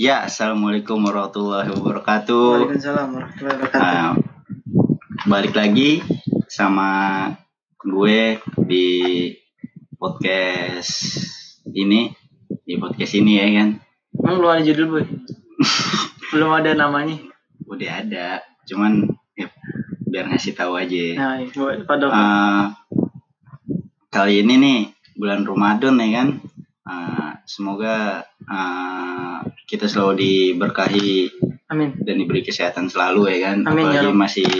Ya, assalamualaikum warahmatullahi wabarakatuh. Waalaikumsalam warahmatullahi wabarakatuh. Nah, balik lagi sama gue di podcast ini, di podcast ini ya kan. Emang belum ada judul boy? belum ada namanya. Udah ada, cuman ya, biar ngasih tahu aja. Nah, boy, pada Eh, kali ini nih bulan Ramadan ya kan. Eh, semoga eh, kita selalu diberkahi Amin. dan diberi kesehatan selalu ya kan. Amin, ya Apalagi Rabb. masih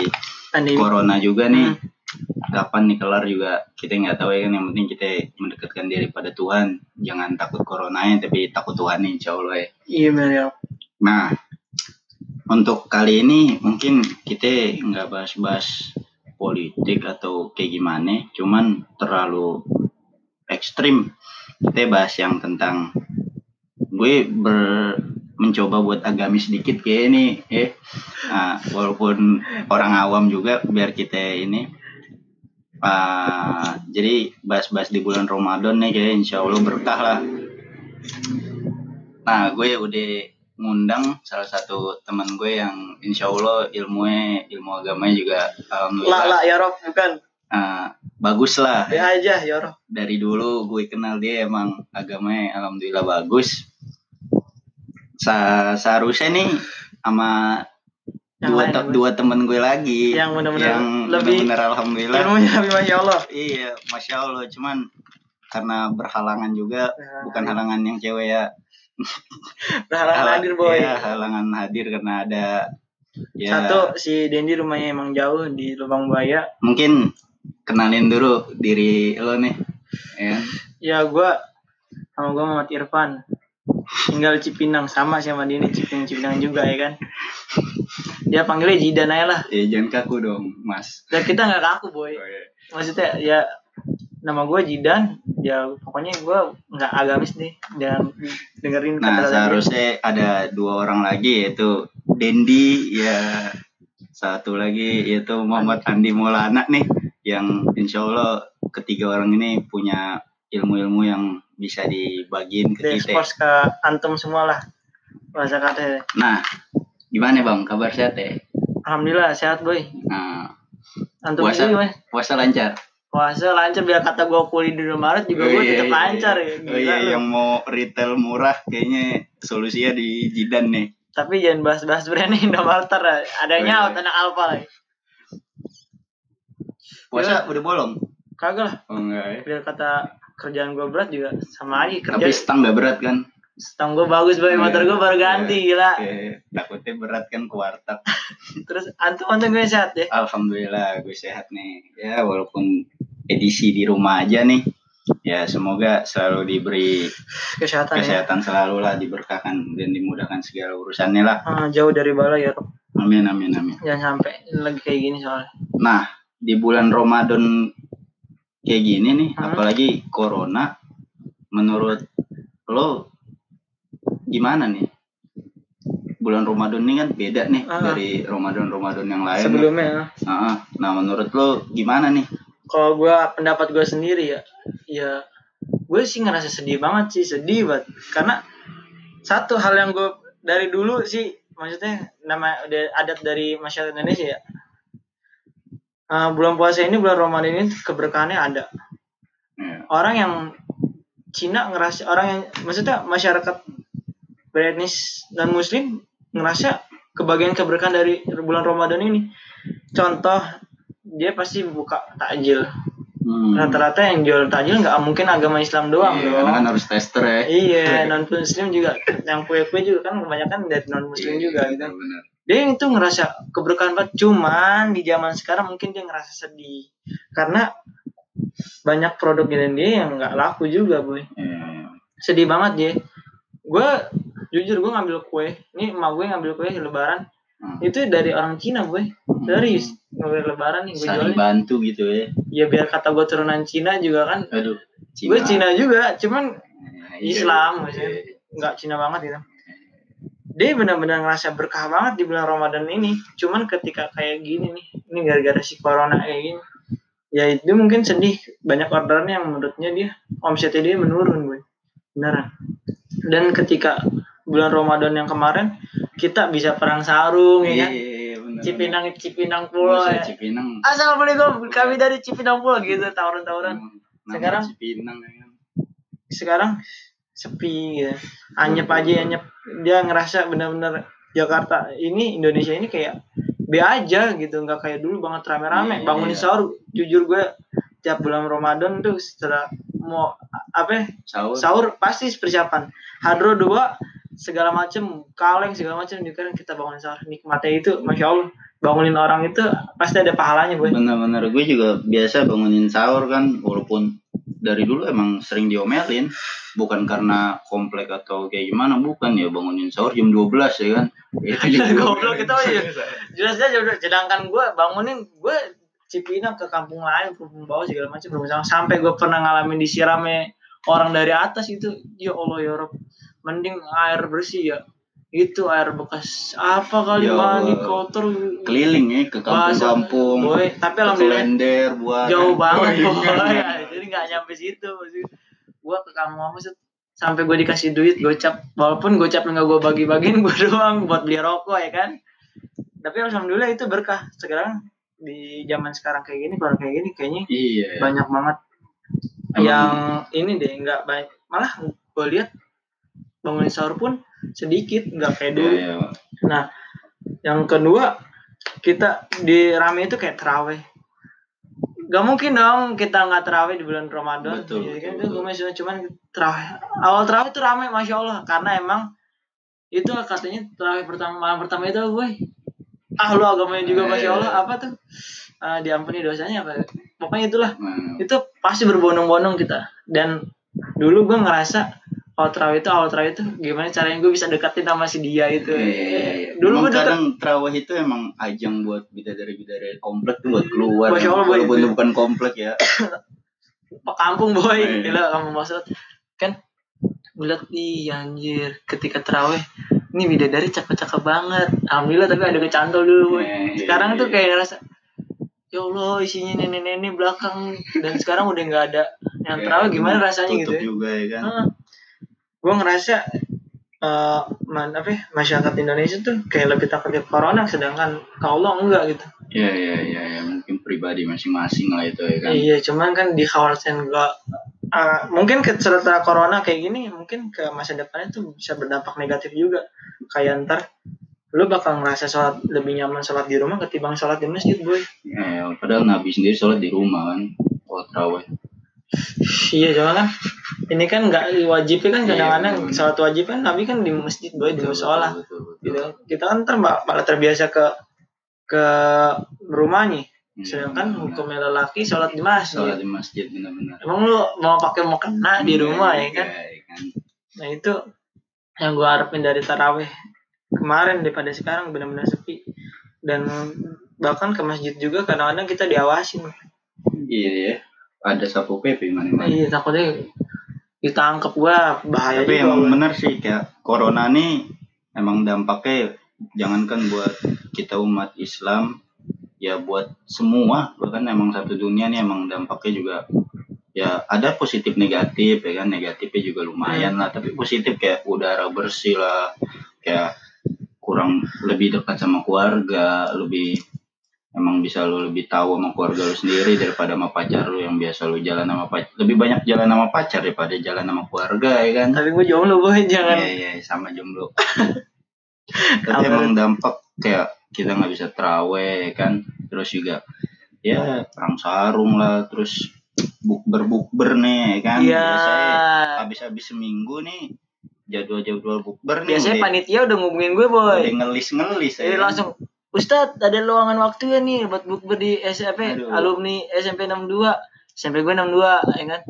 Pandemi. corona juga nih. Hmm. Kapan nih kelar juga kita nggak tahu ya kan. Yang penting kita mendekatkan diri pada Tuhan. Jangan takut coronanya tapi takut Tuhan nih insya Allah ya. Iya benar ya. Nah, untuk kali ini mungkin kita nggak bahas-bahas politik atau kayak gimana, cuman terlalu ekstrim. Kita bahas yang tentang gue ber mencoba buat agamis sedikit kayak ini, eh, Nah, walaupun orang awam juga biar kita ini. ah, jadi bahas-bahas di bulan Ramadan nih kayak insya Allah berkah lah. Nah, gue udah ngundang salah satu teman gue yang insya Allah ilmunya ilmu agamanya juga La alhamdulillah la ya Rob bukan. ah, bagus lah Ya aja ya Rob. dari dulu gue kenal dia emang agamanya alhamdulillah bagus seharusnya nih sama Yang dua te- dua temen gue lagi Yang benar-benar yang lebih- benar-benar alhamdulillah Ilmunya lebih masya Allah. iya masya Allah cuman karena berhalangan juga Ya. bukan halangan yang cewek ya Berhalangan Halang- hadir boy. iya, halangan hadir karena ada ya Satu si Dendi rumahnya emang jauh di Lubang Buaya. mungkin kenalin dulu diri lo nih ya Ya gua sama gua Muhammad Irfan. Tinggal Cipinang sama sama dia nih Cipinang Cipinang juga ya kan. Dia panggilnya Jidan aja lah. eh jangan kaku dong mas Dan kita nggak kaku boy. Oh, iya. maksudnya ya nama gue Jidan ya pokoknya gue nggak agamis nih dan dengerin Nah, seharusnya ada dua orang lagi yaitu Dendi ya satu lagi yaitu Muhammad Andi Maulana nih yang insya Allah ketiga orang ini punya ilmu-ilmu yang bisa dibagiin ke kita. diekspos ke antum semua lah bahasa kata Nah, gimana bang kabar sehat ya? alhamdulillah sehat boy Nah, antum Puasa. gimana puasa lancar. puasa lancar biar kata gue kuliah di Maret juga gue Oh, iya, tetap iya, lancar iya. ya Oh Gila iya, lu. yang mau retail murah kayaknya solusinya di Jidan nih. tapi jangan bahas-bahas brand Indomaret adanya Oh, iya. anak Alfa lagi Puasa udah bolong? kagak lah Oh enggak ya. biar kata kerjaan gue berat juga sama aja Tapi kerja stang gak berat kan? stang gue bagus boy motor gue baru ganti gila Eh, takutnya berat kan ke warteg. terus antum antum gue sehat ya Alhamdulillah gue sehat nih. Ya walaupun edisi di rumah aja nih. Ya semoga selalu diberi kesehatan ya kesehatan selalu lah diberkahan dan dimudahkan segala urusannya lah. Ah, jauh dari bala ya Rob. Amin amin amin. jangan sampai lagi kayak gini soalnya Nah di bulan Ramadan kayak gini nih, Hmm. apalagi corona, menurut lo gimana nih? Bulan Ramadan ini kan beda nih Ah. dari Ramadan-Ramadan yang lain. nih. sebelumnya Nah, nah menurut lo gimana nih? kalau gue pendapat gue sendiri ya ya gue sih ngerasa sedih banget sih sedih banget karena satu hal yang gue dari dulu sih maksudnya nama adat dari masyarakat Indonesia ya Ah, bulan puasa ini bulan Ramadan ini keberkahannya ada Ya. orang yang Cina ngerasa orang yang maksudnya masyarakat beretnis dan muslim ngerasa kebagian keberkahan dari bulan Ramadan ini contoh dia pasti buka takjil Hmm. rata-rata yang jual takjil nggak mungkin agama Islam doang Iya, dong karena kan harus tester ya. iya non muslim juga yang kue-kue juga kan kebanyakan dari non muslim Iya, juga gitu benar-benar. Dia itu ngerasa keberkahan banget cuman di zaman sekarang mungkin dia ngerasa sedih karena banyak produk dari dia yang nggak laku juga boy Iya. sedih banget dia gue jujur gue ngambil kue ini emak gue ngambil kue lebaran Hmm. itu dari orang Cina boy serius ngambil lebaran nih gue jualin bantu gitu ya. ya biar kata gue turunan Cina juga kan Aduh. gue Cina juga cuman Nah, iya. Islam maksudnya Iya. nggak Cina banget gitu dia benar-benar ngerasa berkah banget di bulan Ramadan ini. Cuman ketika kayak gini nih ini gara-gara si corona kayak gini ya itu mungkin sedih. Banyak orderan yang menurutnya dia omsetnya dia menurun gue beneran dan ketika bulan Ramadan yang kemarin kita bisa perang sarung ya kan? Iya, benar. Cipinang Cipinang Pulau ya. Cipinang. Assalamualaikum kami dari Cipinang Pulau gitu tawuran-tawuran. Nama Sekarang- Cipinang ya kan. sekarang sepi ya. Anyep aja anyep. Dia ngerasa benar-benar Jakarta ini Indonesia ini kayak B aja gitu. Nggak kayak dulu banget rame-rame. Iya, bangunin iya. sahur. Jujur gue tiap bulan Ramadan tuh setelah mau apa ya, Sahur. sahur pasti persiapan. Hadro dua segala macem kaleng segala macem juga kan kita bangunin sahur. Nikmatnya itu masya allah bangunin orang itu pasti ada pahalanya boy Bener-bener gue juga biasa bangunin sahur kan walaupun dari dulu emang sering diomelin. Bukan karena komplek atau kayak gimana bukan ya bangunin sahur jam 12 ya kan? Itu juga Goblok, ya. jelas aja udah sedangkan gue bangunin gue Cipinang ke kampung lain kampung bawah segala macam belum sama sampai gue pernah ngalamin disiramnya orang dari atas itu ya Allah ya Rob mending air bersih ya. Itu air bekas apa kali Ya mandi kotor. Keliling ya ke kampung-kampung. Tapi alhamdulillah Klender buat jauh banget Oh, iya. nggak nyampe situ gue ke apa sih? Sampai gue dikasih duit gocap. Walaupun gocap nggak gue bagi-bagiin gue doang buat beli rokok ya kan? Tapi alhamdulillah itu berkah. Sekarang di zaman sekarang kayak gini kalau kayak gini kayaknya iya. banyak banget Emang- yang ini deh nggak banyak malah gue lihat bangunin sahur pun sedikit nggak kayak Iya, dulu. Iya. Nah, yang kedua kita di rame itu kayak teraweh. Gak mungkin dong kita nggak teraweh di bulan Ramadan. Betul, Jadi kan? betul, itu masih cuman teraweh. Awal teraweh itu rame, masya Allah, karena emang itu katanya teraweh pertama malam pertama itu gue ah lu agamanya juga masya Allah. Apa tuh? Ah, diampuni dosanya apa? Pokoknya itulah. Nah, itu pasti berbondong-bondong kita. Dan dulu gue ngerasa awal terawih itu awal terawih itu gimana caranya gue bisa deketin sama si dia itu iya. dulu gue kadang terawih itu emang ajang buat bidadari-bidadari komplek tuh buat keluar. Masya Allah, boy. itu bukan komplek ya. Pak kampung boy Iya. gila kamu maksud kan bulat nih anjir ketika terawih ini bidadari cakep-cakep banget alhamdulillah tapi ada kecantol dulu boy Iya, sekarang iya, tuh kayak rasa ya Allah isinya nenek-nenek belakang dan sekarang udah nggak ada yang terawih gimana rasanya gitu ya juga ya kan. Gue ngerasa eh man, apa ya, masyarakat Indonesia tuh kayak lebih takut ke corona sedangkan ke Allah enggak gitu Iya iya iya ya. mungkin pribadi masing-masing lah itu ya kan. Iya, cuman kan dikhawatirkan enggak ah, mungkin ke setelah corona kayak gini mungkin ke masa depannya tuh bisa berdampak negatif juga. Kayak ntar lu bakal ngerasa sholat lebih nyaman sholat di rumah ketimbang sholat di masjid, boy. Ya, padahal Nabi sendiri sholat di rumah kan. Oh, terawih. Iya, cuma kan ini kan nggak wajib kan Iya, kadang-kadang bener. sholat wajib kan Nabi kan di masjid, boy, di musola. Gitu. Kita kan bak- malah terbiasa ke ke rumahnya. Iya, Sedangkan hukumnya lelaki sholat di masjid. sholat di masjid benar-benar. Emang lu mau pakai mau kena di rumah ya kan? Iya, iya kan. Nah itu yang gue harapin dari taraweh kemarin daripada sekarang benar-benar sepi dan bahkan ke masjid juga kadang-kadang kita diawasin. Iya ya. Ada sapu pp mana Nah, iya takutnya ditangkap gua bahaya Tapi emang gua. benar sih kayak corona nih emang dampaknya jangankan buat kita umat Islam ya buat semua bahkan emang satu dunia nih emang dampaknya juga ya ada positif negatif ya kan negatifnya juga lumayan lah tapi positif kayak udara bersih lah kayak kurang lebih dekat sama keluarga lebih emang bisa lo lebih tahu sama keluarga lo sendiri daripada sama pacar lo yang biasa lo jalan sama pacar lebih banyak jalan sama pacar daripada jalan sama keluarga ya kan Tapi gue jomblo boy jangan. Iya iya sama jomblo. Tapi emang dampak kayak kita nggak bisa teraweh kan, terus juga ya perang sarung lah, terus bukber bukber nih ya kan. Iya. Biasanya habis-habis seminggu nih jadwal-jadwal bukber nih. Biasanya udah- panitia udah ngubungin gue boy. udah ngelis-ngelis Jadi ya. langsung Ustadz ada lowongan waktu ya nih buat bukber di SMP Aduh. alumni SMP 62 SMP gue 62 ya kan?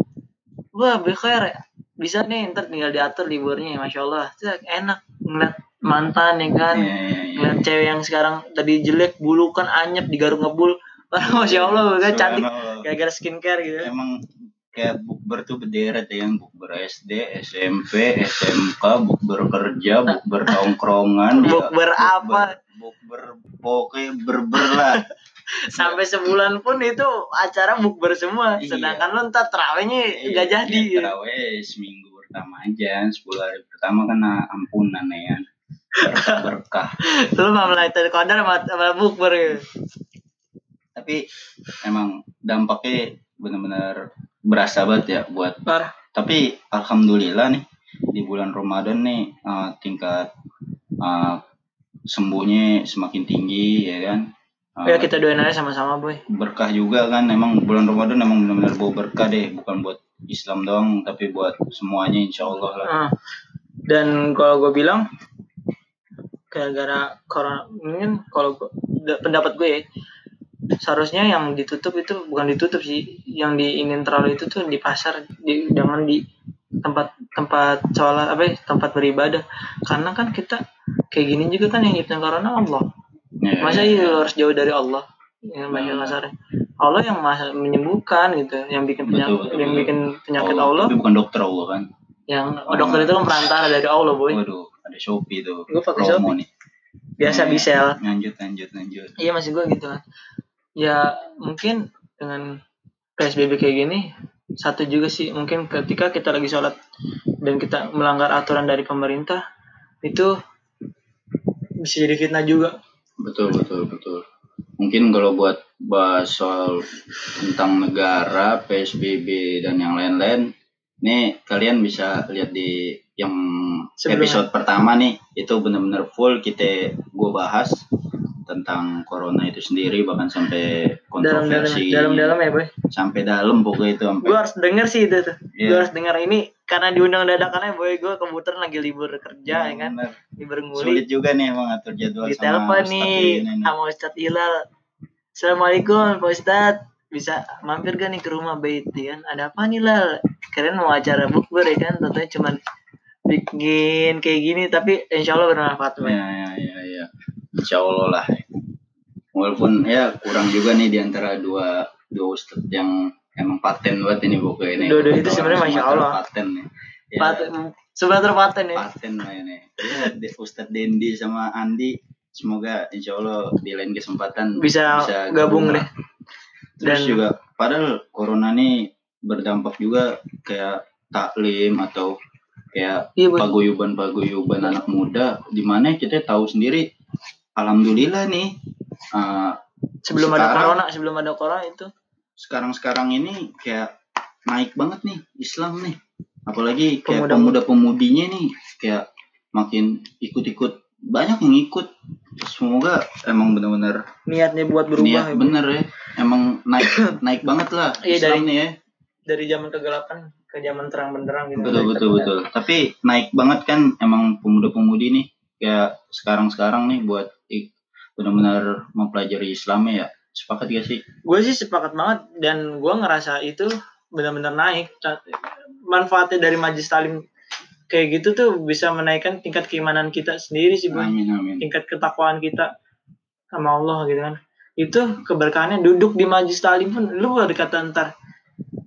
Wah BKR ya. bisa nih ntar tinggal diatur liburnya Masya Allah. Enak ngeliat mantan ya kan? Iya, iya, iya. ngeliat cewek yang sekarang tadi jelek bulu kan anyep digaruk ngebul. Masya Allah kan? Cantik gara-gara skincare gitu. Emang kayak bukber tuh berderet ya kan bukber SD, SMP, SMK, bukber kerja, bukber tongkrongan, ya, Bukber apa? Bukber pokoknya berber lah. sampai sebulan pun itu acara bukber semua Iya. sedangkan lo ntar terawihnya nggak jadi Ya, terawih seminggu pertama aja 10 hari pertama ah, ampunan ya berkah lu mulai dari kodar sama bukber gitu tapi emang dampaknya benar-benar berasa banget ya buat parah. Tapi alhamdulillah nih di bulan Ramadan nih eh, tingkat eh, sembuhnya semakin tinggi ya kan? Eh, ya kita doain aja sama-sama boy. berkah juga kan emang bulan Ramadan emang benar-benar bawa berkah deh bukan buat Islam doang tapi buat semuanya insya Allah lah. Ah. dan kalau gue bilang gara-gara corona kan kalau pendapat gue ya, seharusnya yang ditutup itu bukan ditutup sih. Yang diingin terlalu itu tuh di pasar di, jangan di tempat tempat sholat apa ya, tempat beribadah. Karena kan kita kayak gini juga kan yang nyiptain corona Allah. Ya, masa ya, iya lu harus jauh dari Allah? Yang Nah. kasarnya Allah yang masa menyembuhkan gitu yang bikin penyakit Betul, betul, yang betul. bikin penyakit Allah. Allah. tapi bukan dokter Allah kan? Yang oh, dokter itu kan perantara dari Allah boy. Waduh ada Shopee tuh. Gua pakai Shopee. nih. Biasa bisel lanjut lanjut lanjut. Iya masih gue gitu kan ya mungkin dengan PSBB kayak gini satu juga sih. Mungkin ketika kita lagi sholat dan kita melanggar aturan dari pemerintah itu bisa jadi fitnah juga. Betul betul betul. Mungkin kalau buat bahas soal tentang negara PSBB dan yang lain-lain nih kalian bisa lihat di yang Sebelumnya. episode pertama nih itu benar-benar full kita gue bahas tentang corona itu sendiri bahkan sampai kontroversi dalam-dalam ya boy? sampai dalam pokoknya itu sampai gue harus denger sih itu tuh gue Iya. harus denger. Ini karena diundang dadakannya boy. Gue kebetulan lagi libur kerja ya kan? Bener. libur nguli sulit juga nih emang atur jadwal di sama telepon nih sama Ustadz Hilal. Assalamualaikum Pak Ustadz. Bisa mampir gak nih ke rumah bait ya kan? Ada apa nih Lal? Kalian mau acara bukber ya kan? Tentunya cuman bikin kayak gini tapi insya Allah bermanfaat ya ya ya ya insya Allah lah. Walaupun ya kurang juga nih di antara dua dua ustadz yang emang paten banget ini pokoknya ini. Dua-dua itu Orang sebenarnya Masya Allah. paten nih. Ya, Paten, sebenarnya paten ya. paten lah ini. Ya, Ustadz Dendi sama Andi semoga insya Allah di lain kesempatan bisa, gabung deh terus Dan- juga padahal corona nih berdampak juga kayak taklim atau kayak iya paguyuban-paguyuban anak muda di mana kita tahu sendiri alhamdulillah nih uh, sebelum ada sekarang- corona sebelum ada corona itu. Sekarang-sekarang ini kayak naik banget nih Islam nih. Apalagi kayak Pemuda- pemuda-pemudinya nih kayak makin ikut-ikut banyak yang ikut. Semoga emang benar-benar niatnya buat berubah niat ya, bener ya. Emang naik naik banget lah Iya, Islam dari- nih ya. dari zaman kegelapan ke zaman terang benderang gitu. Betul betul betul. Tapi naik banget kan emang pemuda-pemudi nih. Kayak sekarang-sekarang nih buat benar-benar mempelajari Islam ya? Sepakat gak sih? Gue sih sepakat banget dan gue ngerasa itu benar-benar naik. Manfaatnya dari majlis talim kayak gitu tuh bisa menaikkan tingkat keimanan kita sendiri sih Boy. amin amin. Tingkat ketakwaan kita sama Allah gitu kan. Itu keberkahannya duduk di majlis talim pun lu udah dikata ntar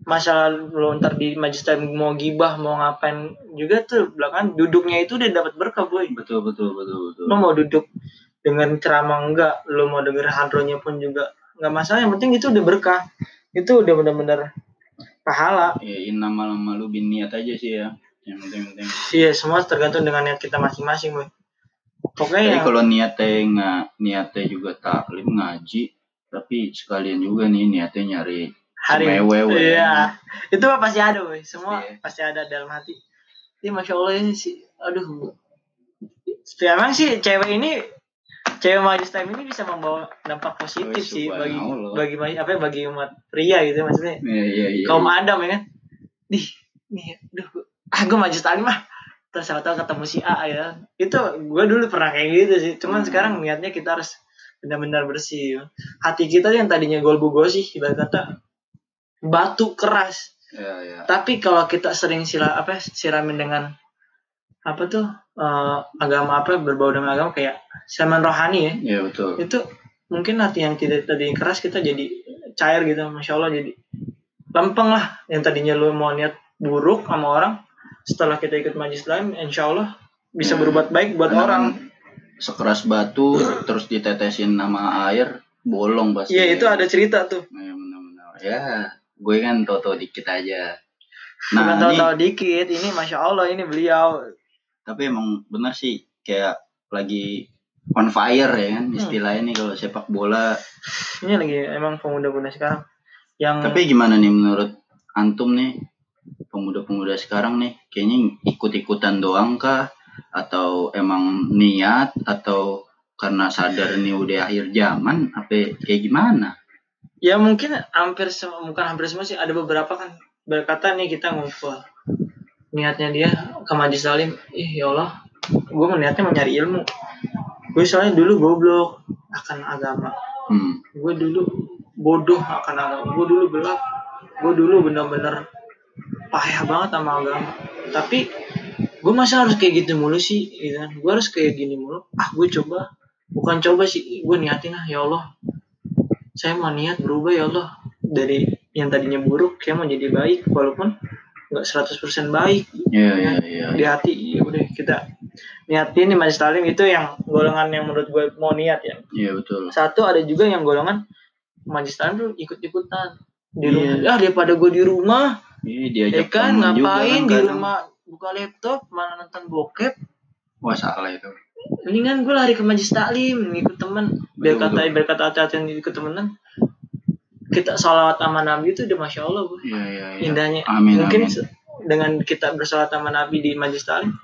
masalah lu ntar di majlis talim mau gibah mau ngapain juga tuh belakang duduknya itu udah dapat berkah boy. Betul betul betul betul. Lu mau duduk dengan ceramah enggak lu mau denger hadronya pun juga nggak masalah yang penting itu udah berkah. Itu udah benar-benar pahala. Ya innamal malu bin niat aja sih ya yang penting penting iya semua tergantung dengan niat kita masing-masing boy. Pokoknya Jadi yang kalau niatnya nggak niatnya juga taklim ngaji tapi sekalian juga nih niatnya nyari hari semewewe. iya. Itu mah pasti ada boy. Semua Iya. pasti ada dalam hati. Ini masya allah ini sih aduh. Emang sih cewek ini cewek majlis time ini bisa membawa dampak positif Oh, sih bagi bagi apa ya, bagi umat pria gitu maksudnya Iya iya iya. kaum adam ya kan nih nih aduh ah gue majlis talim ah terus tahu ketemu si A ya itu gue dulu pernah kayak gitu sih cuman Hmm. sekarang niatnya kita harus benar-benar bersih ya. hati kita yang tadinya golbu sih ibarat kata batu keras Iya iya. tapi kalau kita sering sila apa siramin dengan apa tuh eh, agama apa berbau dengan agama kayak siraman rohani ya Iya betul. itu mungkin hati yang tidak tadi keras kita jadi cair gitu masya allah jadi lempeng lah yang tadinya lu mau niat buruk sama orang setelah kita ikut majlis lain insya allah bisa Ya. berbuat baik buat Karena orang sekeras batu terus ditetesin nama air bolong pasti. iya itu ada cerita tuh Iya benar-benar. Ya gue kan toto dikit aja. Nah, tahu-tahu dikit ini masya allah ini beliau tapi emang benar sih kayak lagi on fire ya kan Hmm. istilahnya nih kalau sepak bola. ini lagi emang pemuda-pemuda sekarang yang Tapi gimana nih menurut antum nih pemuda-pemuda sekarang nih kayaknya ikut-ikutan doang kah atau emang niat atau karena sadar ini udah akhir zaman apa kayak gimana? ya mungkin hampir semua bukan hampir semua sih ada beberapa kan berkata nih kita ngumpul niatnya dia ke Majlis Salim. Ih ya Allah gue niatnya mau nyari ilmu. Gue soalnya dulu goblok akan agama. Hmm. gue dulu bodoh akan agama. Gue dulu gelap. Gue dulu bener-bener payah banget sama agama. Tapi gue masa harus kayak gitu mulu sih gitu kan? Gue harus kayak gini mulu. Ah gue coba. Bukan coba sih gue niatin ah ya Allah saya mau niat berubah ya Allah. Dari yang tadinya buruk saya mau jadi baik walaupun nggak 100% baik. Iya iya iya. di hati ya udah kita niatin di majelis talim itu yang golongan yang menurut gue mau niat ya. Iya betul. satu ada juga yang golongan majelis talim tuh ikut-ikutan. Di Iya. rumah ah daripada gue di rumah Iya ya diajak kan temen juga ngapain kan di rumah buka laptop mana nonton bokep. Wah salah itu. mendingan gue lari ke majelis taklim ngikut temen. Biar kata biar kata hati-hati yang ikut temenan kita salawat sama nabi itu udah masya allah Bu. Iya iya iya. indahnya Amin, mungkin amin. dengan kita bersalat sama nabi di majelis taklim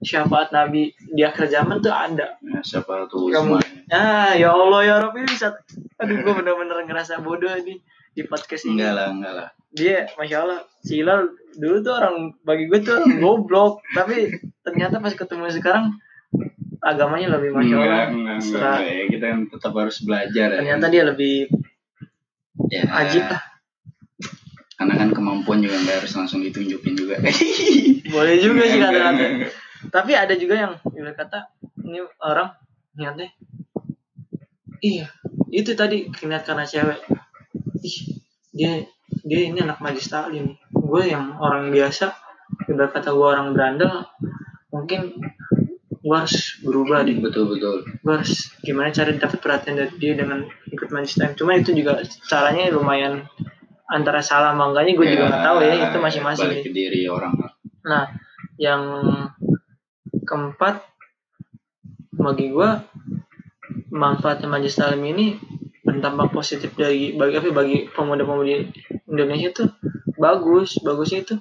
syafaat nabi di akhir zaman tuh ada Ya, siapa tuh Kamu- ah ya allah ya Rabbi bisa aduh gue bener-bener ngerasa bodoh nih di podcast ini Enggak lah enggak lah. dia masya allah si Hilal dulu tuh orang bagi gue tuh orang goblok tapi ternyata pas ketemu sekarang agamanya lebih masya allah Enggak enggak enggak. Ya, kita kan tetap harus belajar ya. ternyata dia lebih ya, ajib lah. Karena kan kemampuan juga nggak harus langsung ditunjukin juga. boleh juga sih kata-kata. tapi ada juga yang ibarat kata ini orang niatnya iya itu tadi niat karena cewek. Ih dia dia ini anak majlis taklim. Gue yang orang biasa ibarat kata gue orang berandal mungkin gue harus berubah deh Betul betul. gue harus gimana cara dapat perhatian dari dia dengan ikut majlis taklim cuma itu juga caranya lumayan antara salah sama enggaknya gue juga nggak tahu ya itu masing-masing Balik ke diri orang. Nah, yang keempat bagi gua manfaatnya majelis taklim ini berdampak positif dari bagi apa bagi pemuda-pemudi Indonesia tuh bagus bagusnya itu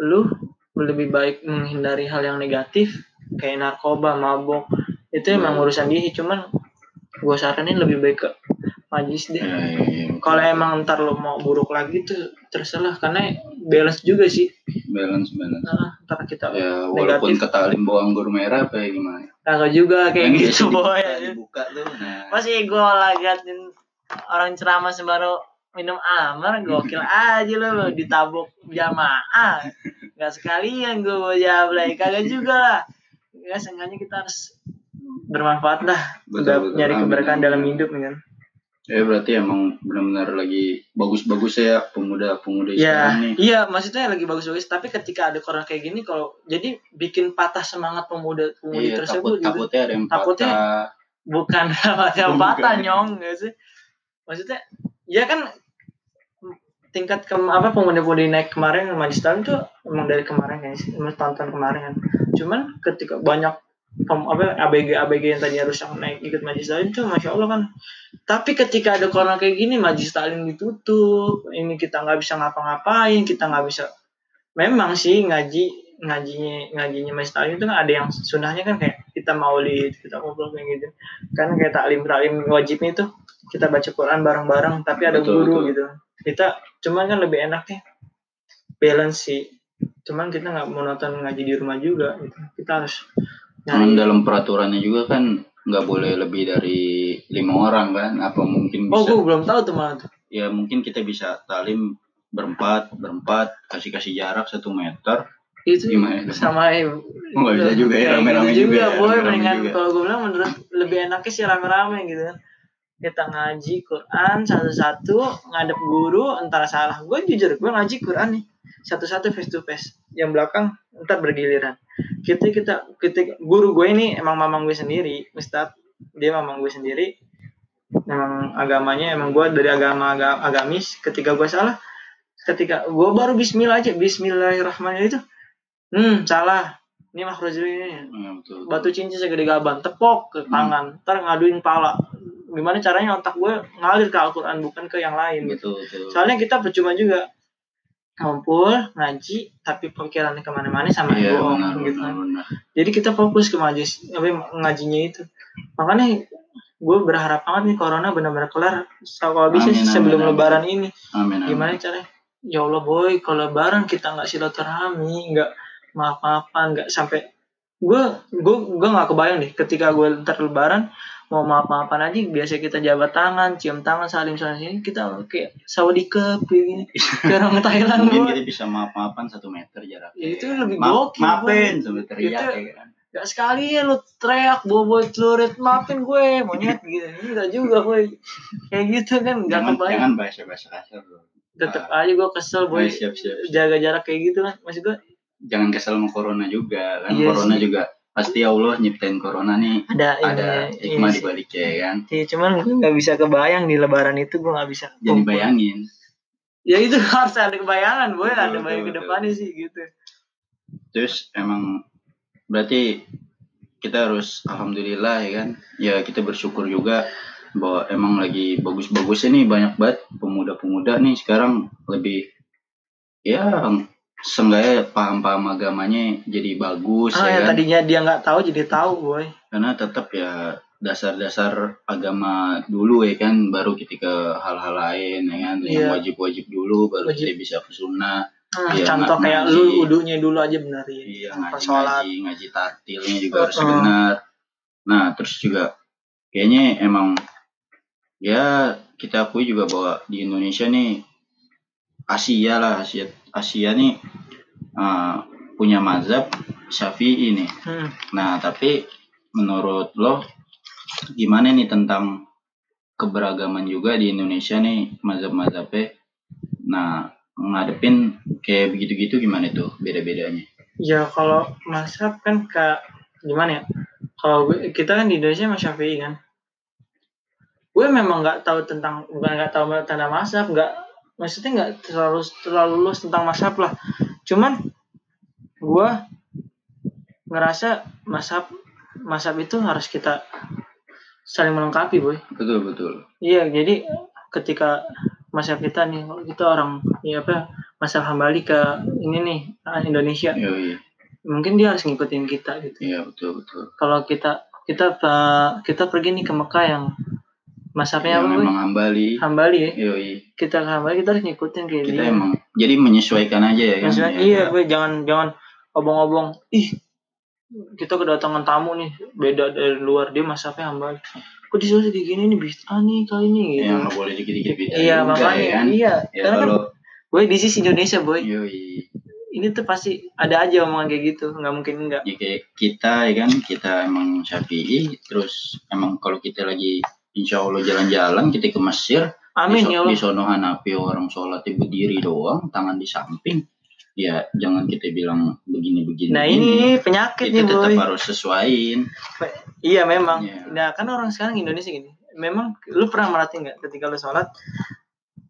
lu lebih baik menghindari hal yang negatif kayak narkoba mabok itu emang urusan dia cuman gua saranin lebih baik ke majlis deh Ya, ya, ya. kalau emang ntar lo mau buruk lagi tuh terserah karena balance juga sih balance balance. nah, ntar kita Ya walaupun negatif ketalim anggur merah apa ya gimana? kagak juga kayak Kan gitu boy dibuka, tuh. Nah, masih gue lagatin orang ceramah sembaro minum amar gokil aja lo ditabuk jamaah nggak sekalian gue mau jablay kagak juga lah ya seenggaknya kita harus bermanfaat lah Betul, betul. nyari keberkahan amin. dalam hidup nih kan ya berarti emang benar-benar lagi bagus-bagus ya pemuda-pemuda ya sekarang nih. iya maksudnya lagi bagus-bagus tapi ketika ada corona kayak gini kalau jadi bikin patah semangat pemuda pemudi Iya, tersebut takut, gitu. takutnya ada yang Takutnya- patah. bukan yang Bukan. patah nyong gak sih maksudnya ya kan tingkat ke apa pemuda-pemudi naik kemarin Majlis Taklim tuh emang dari kemarin kan sih emang tahun kemarin. Kan cuman ketika banyak apa ABG ABG yang tadi harus naik ikut Majlis Taklim tuh masya Allah kan. Tapi ketika ada corona kayak gini Majlis Taklim ditutup ini kita nggak bisa ngapa-ngapain kita nggak bisa. Memang sih ngaji ngajinya ngajinya Majlis Taklim itu kan ada yang sunahnya kan kayak kita maulid kita ngobrol kayak gitu. Kan kayak taklim taklim wajibnya itu kita baca Quran bareng-bareng tapi ada Betul, guru betul. gitu kita cuman kan lebih enaknya balance sih cuman kita nggak mau nonton ngaji di rumah juga gitu kita harus nyari dalam peraturannya juga kan nggak boleh lebih dari lima orang kan? Apa mungkin oh bisa? gue belum tahu tuh malah tuh Ya mungkin kita bisa talim berempat, berempat, kasih kasih jarak satu meter. itu Gimana? sama Oh, nggak bisa juga ya, rame-rame gitu juga ya, boy rame-rame mendingan juga. kalau gue bilang menurut lebih enaknya sih rame-rame gitu kan kita ngaji Quran satu-satu ngadep guru entar salah. Gue jujur gue ngaji Quran nih satu-satu face to face. Yang belakang ntar bergiliran. Kita kita kita guru gue ini emang mamang gue sendiri Ustad dia mamang gue sendiri. Emang agamanya emang gue dari agama aga- agamis ketika gue salah ketika gue baru Bismillah aja Bismillahirrahmanirrahim itu hmm salah. Ini makhrajul ini Ya, betul. batu cincin segede gaban tepok ke tangan ntar ngaduin pala gimana caranya otak gue ngalir ke Al-Quran bukan ke yang lain gitu. Betul, soalnya kita percuma juga. Ngumpul ngaji tapi pikirannya ke mana-mana sama Iya, bohong benar, gitu. benar, benar. jadi kita fokus ke majlis ngajinya itu. Makanya gue berharap banget nih corona benar-benar kelar. Kalau bisa amin, sebelum amin. lebaran ini. Amin, amin. gimana caranya? Ya Allah boy kalau lebaran kita nggak silaturahmi nggak maaf-maafan nggak sampai gue gue gue nggak kebayang deh ketika gue ntar lebaran mau maaf-maafan aja biasa kita jabat tangan cium tangan salim sana sini kita kayak Saudi Cup kayak gini kayak orang Thailand Mungkin kita bisa maaf-maafan satu meter jaraknya. Ya, itu kan. lebih Maaf- gokil, Maafin sambil teriak Itu- ya kan. Gak sekali ya lu teriak bobo celurit maafin gue monyet gitu enggak juga gue kayak gitu kan Jangan, kebayang jangan bahasa-bahasa kasar bro. tetep aja gue kesel boy Boy, siap, siap, siap. jaga jarak kayak gitu kan maksud gue Jangan kesel sama corona juga kan. Iya corona juga pasti Allah nyiptain corona nih ada ada ini, hikmah di baliknya ya kan. Iya, cuman gue nggak bisa kebayang di lebaran itu gue nggak bisa Jadi kumpul. bayangin. ya itu harus ada kebayangan boy Betul, ada bayang ke depannya sih gitu Terus emang berarti kita harus alhamdulillah ya kan. Ya kita bersyukur juga bahwa emang lagi bagus-bagusnya nih banyak banget pemuda-pemuda nih sekarang lebih ya seenggaknya paham-paham agamanya jadi bagus ah ya yang kan. tadinya dia nggak tahu jadi tahu boy Karena tetap ya dasar-dasar agama dulu ya kan baru kita ke hal-hal lain ya kan yang Iya. wajib-wajib dulu baru Wajib. kita bisa ke sunnah Ah, Iya, contoh kayak lu udunya dulu aja benerin Iya apa ngaji, sholat ngaji, ngaji tartilnya juga harus Heeh. benar. Nah terus juga kayaknya emang ya kita akui juga bahwa di Indonesia nih Asia lah Asia Asia nih uh, punya mazhab Syafi'i nih. Hmm. Nah tapi menurut lo gimana nih tentang keberagaman juga di Indonesia nih mazhab-mazhabnya? Nah ngadepin kayak begitu-gitu gimana tuh beda-bedanya? Ya kalau mazhab kan kayak gimana ya? Kalau gue- kita kan di Indonesia sama Syafi'i kan. Gue memang nggak tahu tentang bukan nggak tahu tentang mazhab, nggak maksudnya nggak terlalu terlalu luas tentang mazhab lah. Cuman gue ngerasa mazhab mazhab itu harus kita saling melengkapi, boy. Betul betul. Iya, jadi ketika mazhab kita nih, kalau kita orang ya apa mazhab Hambali ke ini nih Indonesia, Yoi. mungkin dia harus ngikutin kita gitu. Iya betul betul. Kalau kita kita eh, kita pergi nih ke Mekah yang mazhabnya Yang apa? Memang hambali. Hambali ya. Yoi. Kita ke Hambali kita harus ngikutin kayak Kita dia. emang jadi menyesuaikan aja ya kan. Maksudnya, Ya, iya, ya. gue jangan jangan obong-obong. Ih, kita kedatangan tamu nih, beda dari luar dia mazhabnya Hambali. Kok disuruh di gini nih bisa nih kali ini gitu. Yang nggak boleh dikit-dikit beda Iya, juga makanya ya kan. iya. Ya Karena kan kalau gue di sisi Indonesia, boy. yoi. Ini tuh pasti ada aja omongan kayak gitu, nggak mungkin enggak. Ya kayak kita ya kan kita emang Syafi'i terus emang kalau kita lagi Insya Allah jalan-jalan kita ke Mesir Amin ya di sono Hanafi orang sholatnya berdiri doang tangan di samping ya jangan kita bilang begini-begini Nah ini penyakit kita nih tetap boy. harus sesuaiin Iya memang. Iya. Nah kan orang sekarang Indonesia gini. Memang lu pernah merhatiin nggak ketika lu sholat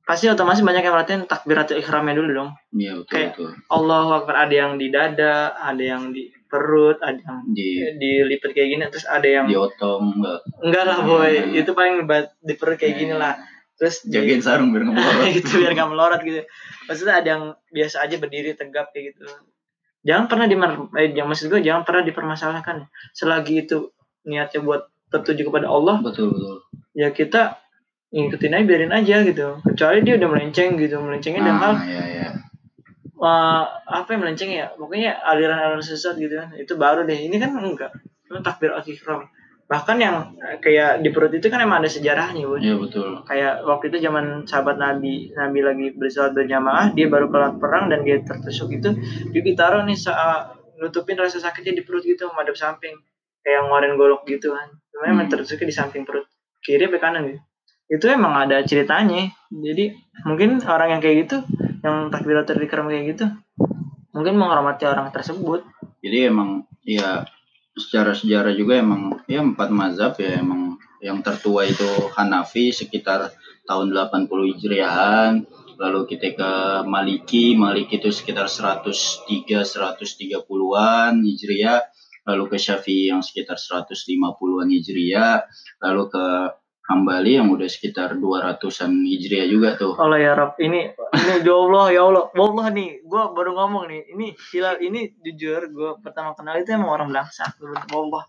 pasti otomatis banyak yang merhatiin takbiratul ihramnya dulu dong. Iya betul Kayak- betul. Allahu Akbar ada yang di dada, ada yang di perut, ada yang Di dilipat kayak gini, terus ada yang di otong enggak enggak lah boy, Iya. itu paling di perut kayak gini lah. Terus di- Jagain sarung biar nggak melorot. gitu biar nggak melorot gitu. Maksudnya ada yang biasa aja berdiri tegap kayak gitu. Jangan pernah dimer, eh, jangan maksud gue jangan pernah dipermasalahkan. Selagi itu niatnya buat tertuju kepada Allah, betul betul. ya kita ngikutin aja biarin aja gitu. Kecuali dia udah melenceng gitu, melencengnya dalam hal Nah, ya ya. Eh, apa yang melenceng ya? Pokoknya aliran-aliran sesat gitu kan. Itu baru deh. Ini kan enggak. Itu takbir al-ihram. Bahkan yang eh, kayak di perut itu kan emang ada sejarahnya, Bu Iya betul. kayak waktu itu zaman sahabat Nabi Nabi lagi bersolat berjamaah dia baru kelar perang dan dia tertusuk itu dia ditaruh nih saat nutupin rasa sakitnya di perut gitu madep samping kayak ngeluarin golok gitu kan sebenarnya Hmm. tertusuknya di samping perut kiri apa kanan gitu itu emang ada ceritanya jadi mungkin orang yang kayak gitu yang takbiratul ihram kayak gitu mungkin menghormati orang tersebut. Jadi emang ya secara sejarah juga emang ya empat mazhab ya emang yang tertua itu Hanafi sekitar tahun 80 Hijriahan lalu kita ke Maliki Maliki itu sekitar 103 130-an Hijriah lalu ke Syafi'i yang sekitar 150-an Hijriah lalu ke Hambali yang udah sekitar 200-an Hijriah juga tuh Allah ya Rab ini ini ya Allah ya Allah Allah nih gue baru ngomong nih ini hilal ini jujur gue pertama kenal itu emang orang belangsak Allah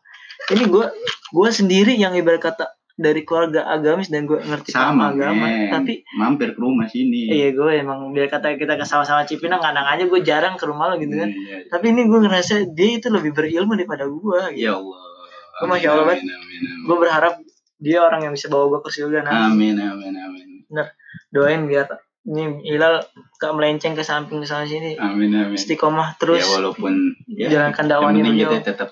ini gue gue sendiri yang ibarat kata dari keluarga agamis dan gue ngerti sama agama men. tapi mampir ke rumah sini iya gue emang biar kata kita ke sawah-sawah Cipinang kadang aja gue jarang ke rumah lo gitu kan Iya. tapi ini gue ngerasa dia itu lebih berilmu daripada gue gitu. ya Allah Gua Masya Allah, amin, amin, amin. gue berharap dia orang yang bisa bawa gue ke surga nanti amin amin amin. Doain biar ini Hilal gak melenceng ke samping ke sana sini. Amin amin. Istiqomah terus ya walaupun ya, jalankan dakwahnya beliau. kita tetap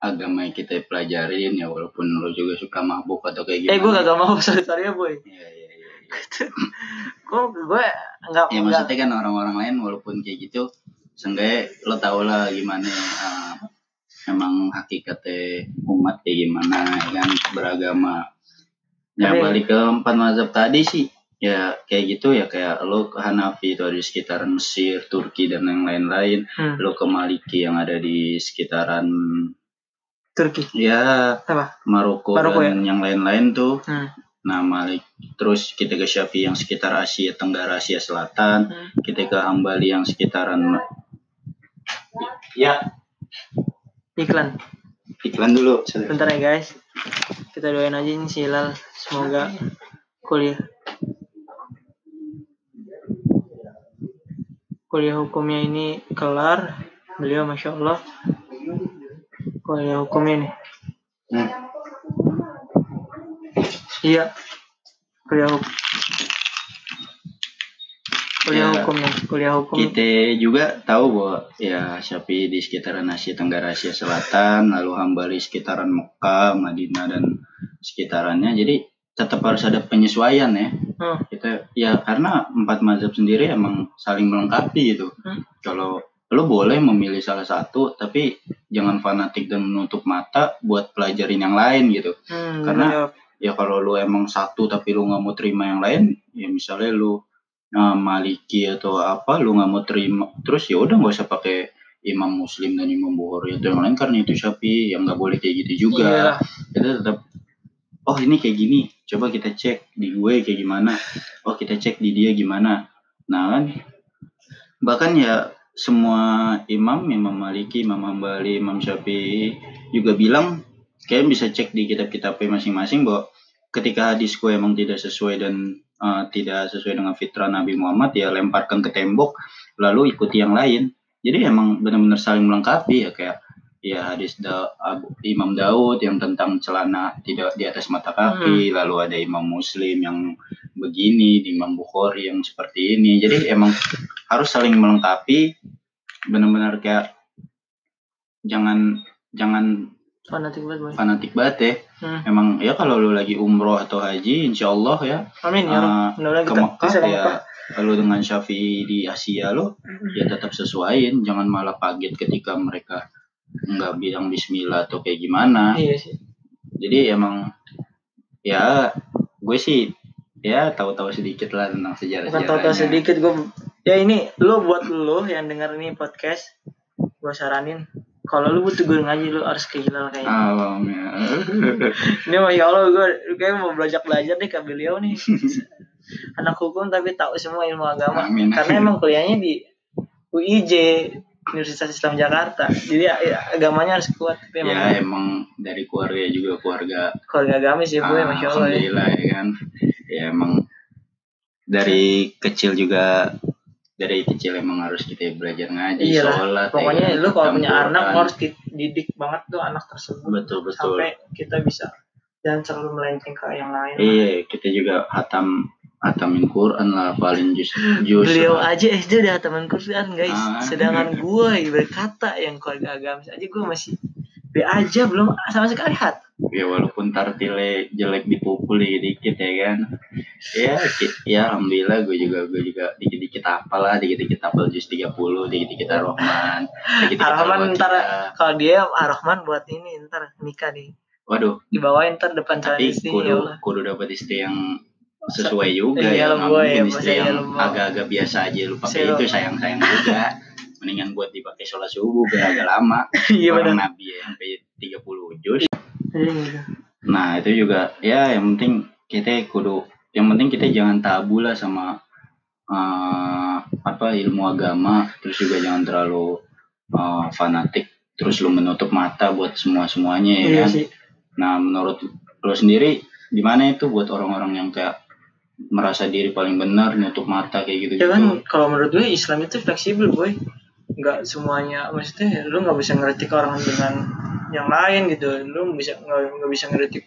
agama yang kita pelajarin ya walaupun lu juga suka mabuk atau kayak gimana eh gue gak mau sorry sorry ya boy. Iya, iya, iya. gue gue nggak ya maksudnya kan orang-orang lain walaupun kayak gitu seenggaknya lo tau lah gimana uh, emang hakikatnya umat kayak gimana ya kan? Beragama. Ya Tapi- balik ke empat mazhab tadi sih. Ya kayak gitu ya kayak lo ke Hanafi itu ada di sekitaran Mesir, Turki dan yang lain-lain. Hmm, lo ke Maliki yang ada di sekitaran Turki? Ya apa? Maroko, Maroko dan yang lain-lain tuh. Hmm. nah Malik terus kita ke Syafi'i yang sekitar Asia Tenggara Asia Selatan. Hmm. kita ke Hambali yang sekitaran ya iklan. Iklan dulu bentar ya guys. Kita doain aja ini si Hilal semoga kuliah. Kuliah hukumnya ini kelar. Beliau masya Allah kuliah hukumnya nih. Hmm. iya. Kuliah hukum kuliah Ya. hukumnya kuliah hukum kita juga tahu bahwa ya Syafi'i di sekitaran Asia Tenggara Asia Selatan lalu Hambali sekitaran Mekah Madinah dan sekitarannya jadi tetap harus ada penyesuaian ya Hmm. kita ya karena empat mazhab sendiri emang saling melengkapi gitu Hmm. kalau lo boleh memilih salah satu tapi jangan fanatik dan menutup mata buat pelajarin yang lain gitu Hmm, Karena- bener. ya kalau lu emang satu tapi lu nggak mau terima yang lain ya misalnya lu uh, maliki atau apa lu nggak mau terima terus ya udah nggak usah pakai imam muslim dan imam bukhari atau yang lain karena itu syafi'i yang nggak boleh kayak gitu juga Iya. kita tetap oh ini kayak gini coba kita cek di gue kayak gimana oh kita cek di dia gimana nah kan bahkan ya semua imam imam maliki imam hambali imam syafi'i juga bilang kalian bisa cek di kitab-kitabnya masing-masing bahwa ketika hadisku emang tidak sesuai dan uh, tidak sesuai dengan fitrah Nabi Muhammad ya lemparkan ke tembok lalu ikuti yang lain. Jadi emang benar-benar saling melengkapi ya kayak ya hadis da, Abu- Imam Daud yang tentang celana tidak di atas mata kaki lalu ada Imam Muslim yang begini di Imam Bukhari yang seperti ini. Jadi emang harus saling melengkapi benar-benar kayak jangan jangan fanatik banget boy fanatik banget ya. Hmm. emang ya kalau lu lagi umroh atau haji insya Allah ya amin ya uh, ke Mekah ya kalau dengan Syafi'i di Asia lo ya tetap sesuaiin. Jangan malah kaget ketika mereka nggak bilang Bismillah atau kayak gimana. Iya sih. Jadi emang ya gue sih ya tahu-tahu sedikit lah tentang sejarah bukan tahu-tahu sedikit gue ya ini lo buat lo yang denger ini podcast gue saranin kalau lu butuh guru ngaji lu harus ke Hilal kayak Alam ya. ini masya Allah gue kayak mau belajar belajar deh ke beliau nih anak hukum tapi tahu semua ilmu agama Amin. karena emang kuliahnya di UIJ Universitas Islam Jakarta jadi ya, ya, agamanya harus kuat tapi emang ya emang dari keluarga juga keluarga keluarga agamis ya bu ya masya Allah ya. Alhamdulillah ya kan. Ya emang dari kecil juga dari kecil emang harus kita belajar ngaji, Iya sholat. ya pokoknya kan, lu kalau punya anak harus didik banget tuh anak tersebut betul betul. sampai kita bisa jangan selalu melenceng ke yang lain Iya, kita juga hatam hatamin Quran lah paling jus jus. beliau lah. aja SD udah hataman Quran guys Ah. sedangkan gue berkata yang keluarga agamis aja gue masih B aja belum sama sekali hat Ya walaupun tartile jelek dipukul dikit-dikit ya kan. Ya, ya alhamdulillah gue juga gue juga dikit-dikit hafal lah, dikit-dikit hafal jus 30, dikit-dikit Ar-Rahman, dikit-dikit Ar-Rahman ntar Al-Waqiah. kalau dia Ar-Rahman buat ini ntar nikah nih Waduh, dibawain ntar depan calon tapi istri kudu kudu dapat istri yang sesuai juga Iya, ya ya, masa istri iya yang agak-agak biasa aja lu pakai Sero. itu sayang-sayang juga mendingan buat dipakai sholat subuh biar agak lama iya orang benar nabi ya sampai 30 juz Iya. Nah itu juga ya yang penting kita kudu yang penting kita jangan tabu lah sama eh, apa ilmu agama terus juga jangan terlalu eh, fanatik terus lu menutup mata buat semua semuanya ya iya kan? sih. Nah, menurut lo sendiri gimana itu buat orang-orang yang kayak merasa diri paling benar, nutup mata kayak gitu ya gitu? kan kalau menurut gue Islam itu fleksibel boy nggak semuanya maksudnya lu nggak bisa ngeritik orang dengan yang lain gitu. Lu bisa nggak bisa ngeritik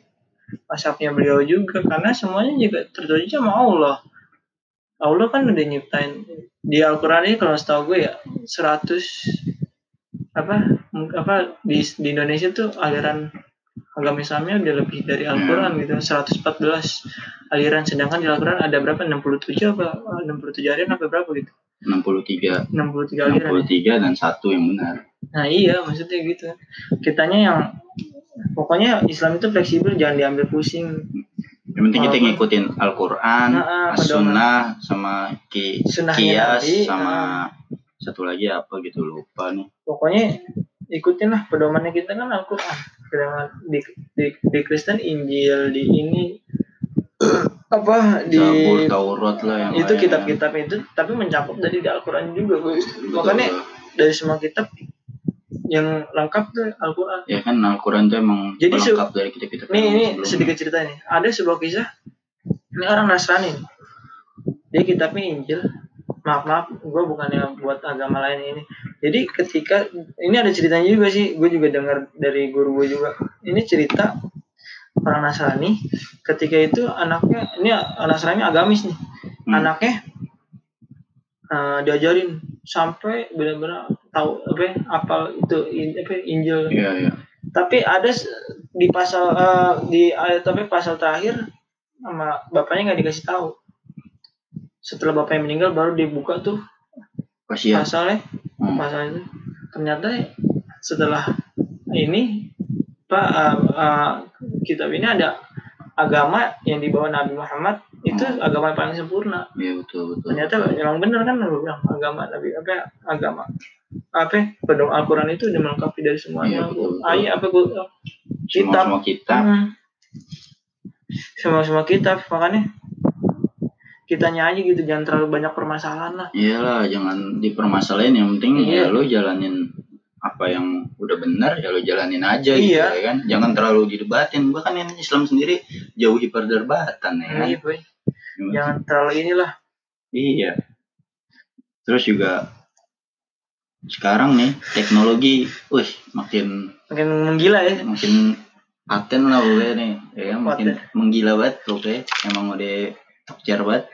asapnya beliau juga karena semuanya juga tertuju sama Allah. Allah kan udah nyiptain. Di Al-Quran ini kalau setahu gue ya 100 apa apa di, di Indonesia tuh aliran agama Islamnya udah lebih dari Al-Quran gitu 114 aliran. Sedangkan di Al-Quran ada berapa? 67 apa 67 aliran apa berapa gitu 63, 63 aliran ya? 63 dan satu yang benar. nah iya maksudnya gitu kitanya yang pokoknya Islam itu fleksibel jangan diambil pusing Yang penting kita ngikutin Al-Quran, Nah, ah, As-Sunnah, sama ki, kias, Nabi, sama ah. satu lagi apa gitu lupa nih. pokoknya ikutin lah pedomannya kita kan Al-Quran di, di, di Kristen Injil di ini apa di Zabur, Taurat lah yang itu kitab-kitab itu tapi mencakup dari Al-Quran juga. Betul, makanya dari semua kitab yang lengkap tuh Al-Quran. Ya kan Al-Quran itu emang Jadi pelengkap dari kitab-kitab nih yang ini sebelumnya. sedikit cerita nih. Ada sebuah kisah ini orang Nasrani dia kitabnya Injil. Maaf maaf gue bukannya buat agama lain ini. Jadi ketika ini ada ceritanya juga sih gue juga dengar dari guru gue juga. Ini cerita orang Nasrani. Ketika itu anaknya ini anak Nasrani agamis nih. Hmm. anaknya eh, diajarin sampai benar-benar tahu apa ya, apal itu in- apa ya, Injil. Iya, iya. tapi ada di pasal eh, di ayat tapi pasal terakhir sama bapaknya nggak dikasih tahu. Setelah bapaknya meninggal baru dibuka tuh pasalnya. Hmm. pasal itu ternyata setelah ini pak eh, eh, kitab ini ada agama yang dibawa Nabi Muhammad itu Hmm. agama yang paling sempurna Iya betul betul. ternyata emang bener kan lu bilang agama Nabi apa ya, agama apa ya, pedoman Al-Quran itu udah melengkapi dari semuanya Iya, betul, betul. ayat apa gua semua kitab semua kita Hmm. semua semua kitab makanya kitanya aja gitu jangan terlalu banyak permasalahan lah iyalah jangan dipermasalahin yang penting Iya. ya lo jalanin apa yang udah benar ya lo jalanin aja gitu Iya. ya kan. Jangan terlalu didebatin. Bahkan yang Islam sendiri jauhi perdebatan ya kan. Iya, boy. jangan terlalu inilah. Iya. Terus juga sekarang nih teknologi wih makin makin menggila ya. makin paten lah pokoknya nih. Ya makin Paten. menggila banget pokoknya. Emang udah tokcer banget.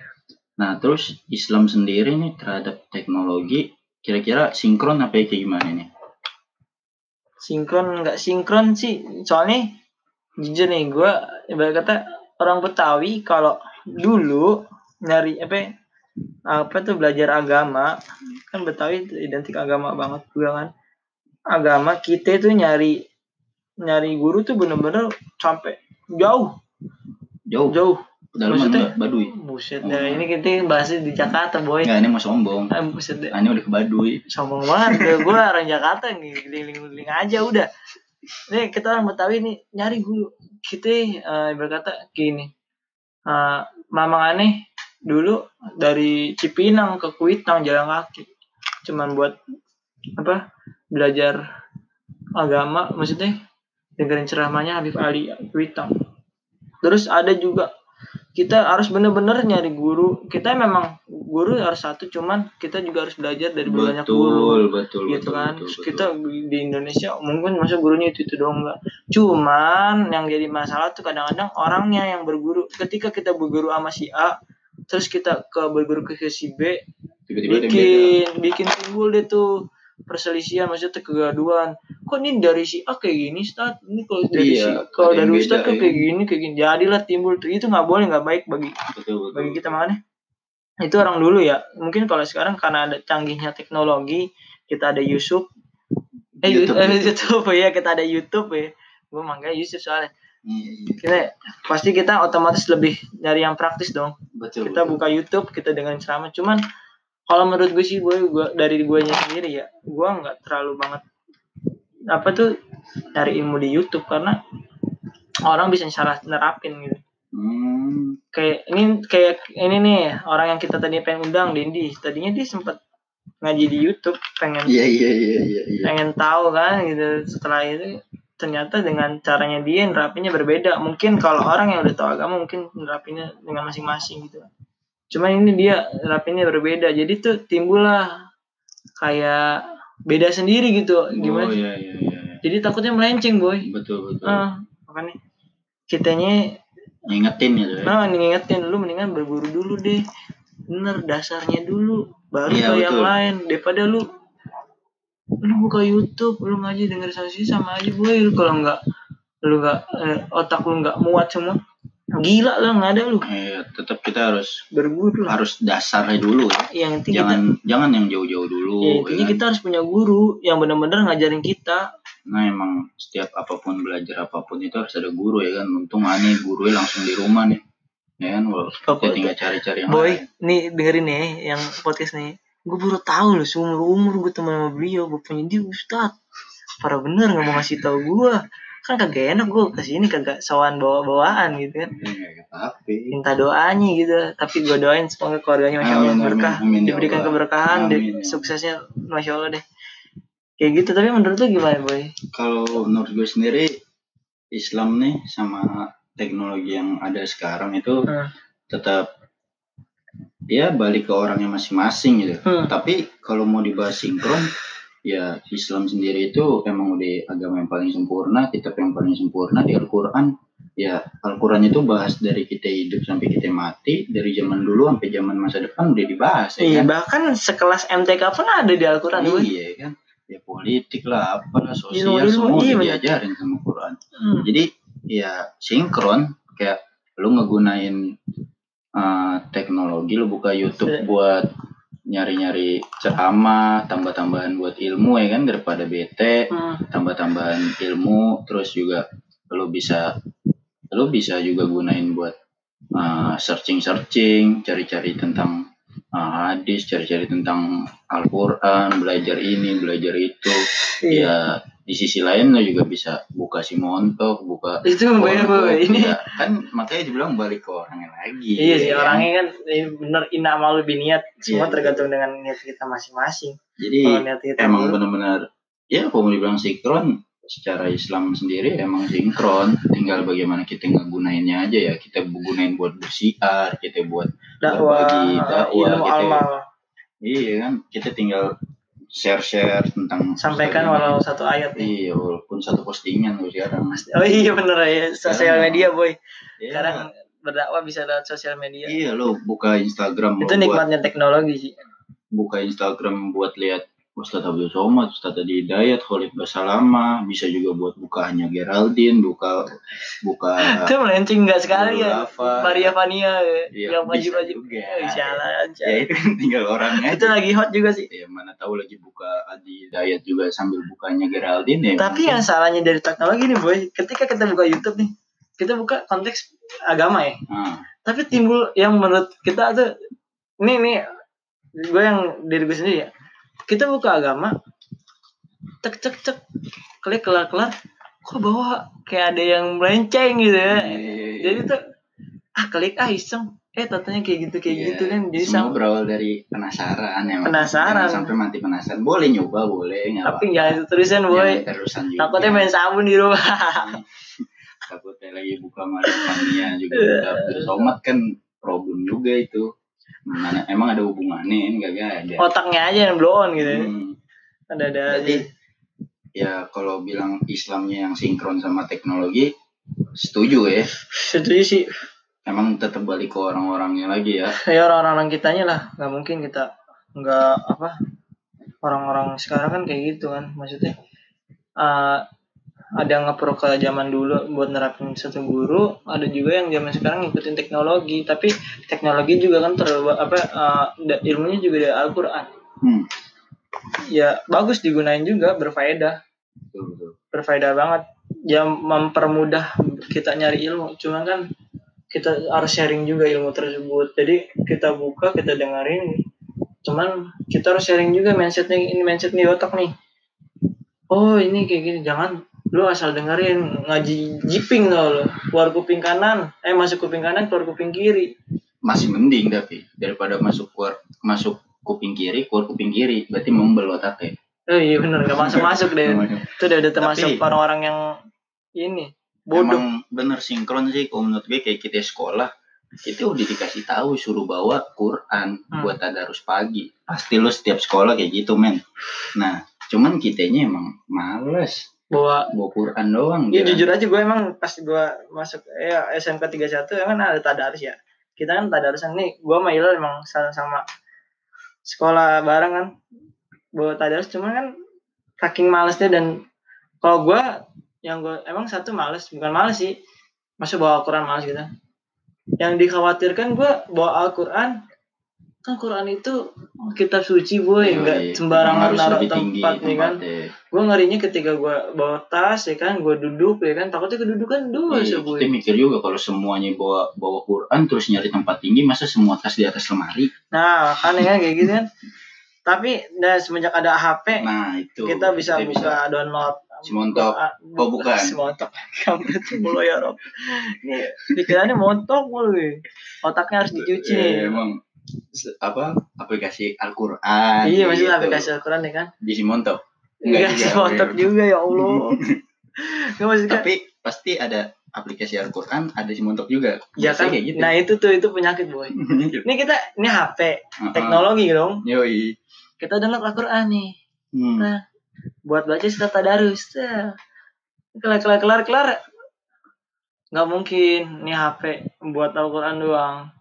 Nah terus Islam sendiri nih terhadap teknologi kira-kira sinkron apa ya kayak gimana nih sinkron nggak sinkron sih. Soalnya jujur nih gue ibarat kata orang Betawi kalau dulu nyari apa apa tuh belajar agama kan Betawi itu identik agama banget juga kan. Agama kita itu nyari nyari guru tuh bener-bener sampai jauh. Jauh. Jauh dalam maksudnya- Baduy. Buset dah ini kita bahasnya di Jakarta boy. Enggak, ini mau sombong. Ah, buset dah Ah, ini udah ke Baduy. Sombong banget. Gue orang Jakarta nih keliling-keliling aja udah. Nih kita orang Betawi nih nyari guru. Kita eh, berkata gini. Eh, mamang aneh dulu dari Cipinang ke Kuitang jalan kaki. Cuman buat apa belajar agama maksudnya dengerin ceramahnya Habib Ali Kuitang. Terus ada juga kita harus bener-bener nyari guru. Kita memang guru harus satu cuman kita juga harus belajar dari banyak guru. betul betul gitu betul, kan? betul, betul. kita di Indonesia mungkin masa gurunya itu itu doang enggak cuman yang jadi masalah tuh kadang-kadang orangnya yang berguru. Ketika kita berguru sama si A terus kita ke berguru ke si B tiba-tiba bikin bikin timbul deh tuh perselisihan maksudnya kegaduhan kok ini dari si A kayak gini Ustaz ini kalau dari Iya, si kalau dari Ustaz beda, kok ya. kayak gini kayak gini jadilah timbul tuh itu nggak boleh nggak baik bagi betul betul bagi kita makanya itu orang dulu ya mungkin kalau sekarang karena ada canggihnya teknologi kita ada YouTube eh YouTube, YouTube, eh, YouTube. YouTube ya kita ada YouTube ya gue manggil Yusuf soalnya Iya, iya. kita pasti kita otomatis lebih dari yang praktis dong Betul. kita betul. buka YouTube kita dengan ceramah cuman kalau menurut gue sih gue gua dari gue sendiri ya gue nggak terlalu banget apa tuh cari ilmu di YouTube karena orang bisa salah nerapin gitu. Hmm, kayak ini kayak ini nih orang yang kita tadi pengen undang Dendi tadinya dia sempat ngaji di YouTube pengen iya iya iya iya. iya. pengen tahu kan gitu. Setelah itu ternyata dengan caranya dia nerapinnya berbeda. Mungkin kalau orang yang udah tahu agama mungkin nerapinnya dengan masing-masing gitu cuman ini dia nerapinnya berbeda. Jadi tuh timbul lah kayak beda sendiri gitu. Oh gimana iya iya iya. jadi takutnya melenceng boy. Betul betul. ah makanya kitanya Ngingetin gitu ya. nah ngingetin. Lu mendingan berburu dulu deh. Bener dasarnya dulu. Baru Iya, ke yang lain. Daripada lu lu buka YouTube lu ngaji denger saksi sama aja boy. Lu kalau nggak lu nggak eh, otak lu nggak muat semua gila lah nggak ada lu Iya, tetap kita harus berburu lah harus dasarnya dulu ya. yang penting kita Jangan jangan yang jauh-jauh dulu. ya, ya intinya kan? kita harus punya guru yang benar-benar ngajarin kita Nah emang setiap apa pun belajar apa pun itu harus ada guru ya kan. Untung aneh gurunya langsung di rumah nih. Ya kan, Kita tinggal cari-cari yang boy lain. nih dengerin nih yang podcast nih gue baru tahu loh seumur umur gue teman sama beliau bapaknya dia ustad parah bener nggak mau ngasih tahu gue kan kagak enak gue ke sini kagak sawan bawa bawaan gitu kan Iya, tapi minta doanya gitu tapi gue doain semoga keluarganya masya allah berkah amin, ya diberikan Allah. keberkahan Amin, ya. suksesnya masya allah deh kayak gitu tapi menurut lu gimana boy kalau menurut gue sendiri Islam nih sama teknologi yang ada sekarang itu Hmm. tetap ya balik ke orangnya masing-masing gitu. Hmm. Tapi kalau mau dibahas sinkron ya Islam sendiri itu emang udah agama yang paling sempurna, kitab yang paling sempurna di Al-Qur'an. Ya Al-Qur'an itu bahas dari kita hidup sampai kita mati, dari zaman dulu sampai zaman masa depan udah dibahas ya iya kan. bahkan sekelas MTK pun ada di Al-Quran boy Iya kan. Ya politik lah, apalah sosial Ilmu-ilmu, semua iya, bener. diajarin sama Quran. Hmm. Jadi ya sinkron kayak lu ngegunain uh, teknologi lu buka YouTube Iya. buat nyari-nyari ceramah, tambah-tambahan buat ilmu ya kan daripada bete, Hmm. tambah-tambahan ilmu terus juga lu bisa lu bisa juga gunain buat uh, searching-searching, cari-cari tentang uh, hadis, cari-cari tentang Al-Qur'an, belajar ini, belajar itu. Iya. Ya di sisi lain lo juga bisa buka si montok, buka itu Orang boy ini ya, kan makanya dibilang balik ke orangnya lagi. Iya sih ya orangnya kan eh, bener ina mau lebih niat semua Iya, tergantung dengan niat kita masing-masing. Jadi Kalau niat kita emang benar-benar ya kalau mau dibilang sinkron secara Islam sendiri emang sinkron. Tinggal bagaimana kita ngegunainnya aja ya. Kita gunain buat bersiar kita buat dakwah, berbagi dakwah amal. Iya kan kita tinggal share-share tentang sampaikan walau satu ayat. iya walaupun satu postingan loh sekarang Oh iya bener ya sosial Sekarang- media boy. Iya. Sekarang berdakwah bisa lewat sosial media. iya lo buka Instagram Itu lo buat nikmatnya teknologi sih. buka Instagram buat lihat Ustadz Abdul Somad, Ustadz Adi Hidayat, Khalid Basalama, bisa juga buat bukaannya Geraldine, buka buka Itu melenceng nggak sekali ya. Maria Vania Iya, yang wajib-wajib. juga. Jalan, ya itu kan tinggal orangnya Itu lagi hot juga sih. ya mana tahu lagi buka Adi Hidayat juga sambil bukanya Geraldine ya Tapi yang salahnya dari teknologi nih boy, ketika kita buka YouTube nih, kita buka konteks agama ya. nah, tapi timbul yang menurut kita tuh ini nih gue yang diri gue sendiri ya kita buka agama. Cek cek cek. Klik kelar kelar. Kok bawa kayak ada yang melenceng gitu ya? Iya, jadi tuh ah klik ah iseng. Eh tatanya kayak gitu kayak iya. gitu kan. Jadi semua sama berawal dari penasaran ya Penasaran. Sampai mati penasaran. Boleh nyoba boleh tapi jangan terusan boy. terusan juga. Takutnya main sabun di rumah. Takutnya lagi buka Maria juga Iya. buka Somad kan. Problem juga itu mana emang ada hubungannya? Enggak ada otaknya aja yang blow on gitu ya. Hmm. ada ada Berarti ya kalau bilang Islamnya yang sinkron sama teknologi setuju ya. Setuju sih. Emang tetap balik ke orang-orangnya lagi ya. Ya orang-orang kitanya lah. Nggak mungkin kita nggak apa orang-orang sekarang kan kayak gitu kan maksudnya. Eh, ada yang ngepro ke zaman dulu buat nerapin satu guru ada juga yang zaman sekarang ngikutin teknologi. Tapi teknologi juga kan terlalu apa da- ilmunya juga dari Al-Quran. Hmm. ya bagus digunain juga berfaedah. Berfaedah banget. Ya mempermudah kita nyari ilmu. Cuma kan kita harus sharing juga ilmu tersebut. Jadi kita buka kita dengerin. Cuman kita harus sharing juga mindsetnya ini mindset nih otak nih. Oh ini kayak gini. Jangan lu asal dengerin ngaji jiping tau lo keluar kuping kanan. Eh masuk kuping kanan keluar kuping kiri. Masih mending tapi daripada masuk keluar masuk kuping kiri keluar kuping kiri. Berarti membel otaknya. Oh iya bener. Nggak masuk masuk. Deh itu udah, udah termasuk orang-orang yang ini bodoh. Emang bener sinkron sih kalau menurut gue kayak kita sekolah. Kita udah dikasih tahu suruh bawa Quran Hmm. buat tadarus pagi. Pasti lu setiap sekolah kayak gitu men. Nah cuman kitanya emang males bahwa bawa Quran doang Ya jujur aja gue emang pas gue masuk ya SMK 31 emang ada tadarus ya. Kita kan tadarusan nih, gue sama Ilal emang sama, sama sekolah bareng kan. Bawa tadarus cuman kan saking malesnya dan kalau gue yang gue emang satu males, bukan males sih. Masuk bawa Al-Quran males gitu. Yang dikhawatirkan gue bawa Al-Quran kan Quran itu kitab suci boy, Yoi, nggak emang sembarangan naruh tinggi tempat nih kan? tempatnya. gue ngerinya ketika gue bawa tas ya kan? Gue duduk ya kan? Takutnya kedudukan dosa Iya, gue kita mikir juga kalau semuanya bawa bawa Quran terus nyari tempat tinggi masa semua tas di atas lemari? Nah kan ya kan? Kayak gitu kan? Tapi nah semenjak ada HP nah itu. kita bisa kita buka download. Simontok. Ah, Oh, bukan. Simontok kampret mulu ya Rob. Ini pikirannya montok mulu otaknya harus dicuci. Nih emang apa aplikasi Al-Qur'an iya maksudnya gitu. aplikasi Al-Quran ya kan di Simontok Enggak sih montok oke. juga ya Allah Nggak maksudnya tapi pasti ada aplikasi Al-Qur'an ada Simontok juga ya kan kayak gitu nah itu tuh itu penyakit boy ini kita ini HP Uh-uh. teknologi dong yoi kita download Al-Quran nih Hmm. Nah, buat baca surat tadarus. Ya. Kelar kelar kelar kelar. Nggak mungkin nih HP buat Al-Quran doang.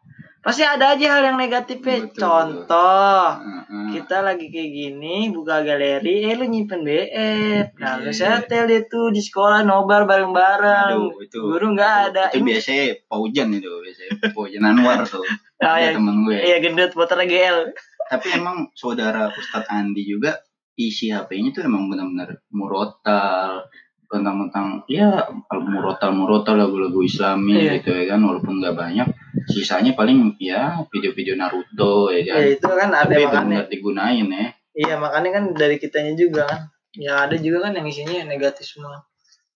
Pasti ada aja hal yang negatifnya. Betul, Contoh, Uh-uh. kita lagi kayak gini buka galeri, eh lu nyimpen BF. Nah, lu Iya. setel itu di sekolah nobar bareng-bareng. Aduh, itu Guru nggak ada. itu Ini- biasanya Paujan itu biasanya Paujan Anwar tuh ada ya. temen gue Iya gendut motor GL. tapi emang saudara Ustadz Andi juga isi HP-nya tuh emang benar-benar murotal tentang-tentang ya murotal murotal lagu-lagu Islami Iya. gitu ya kan walaupun nggak banyak sisanya paling ya video-video Naruto ya kan Ya itu kan ada tapi makanya. benar digunain ya Iya makanya kan dari kitanya juga kan. Ya ada juga kan yang isinya negatif semua.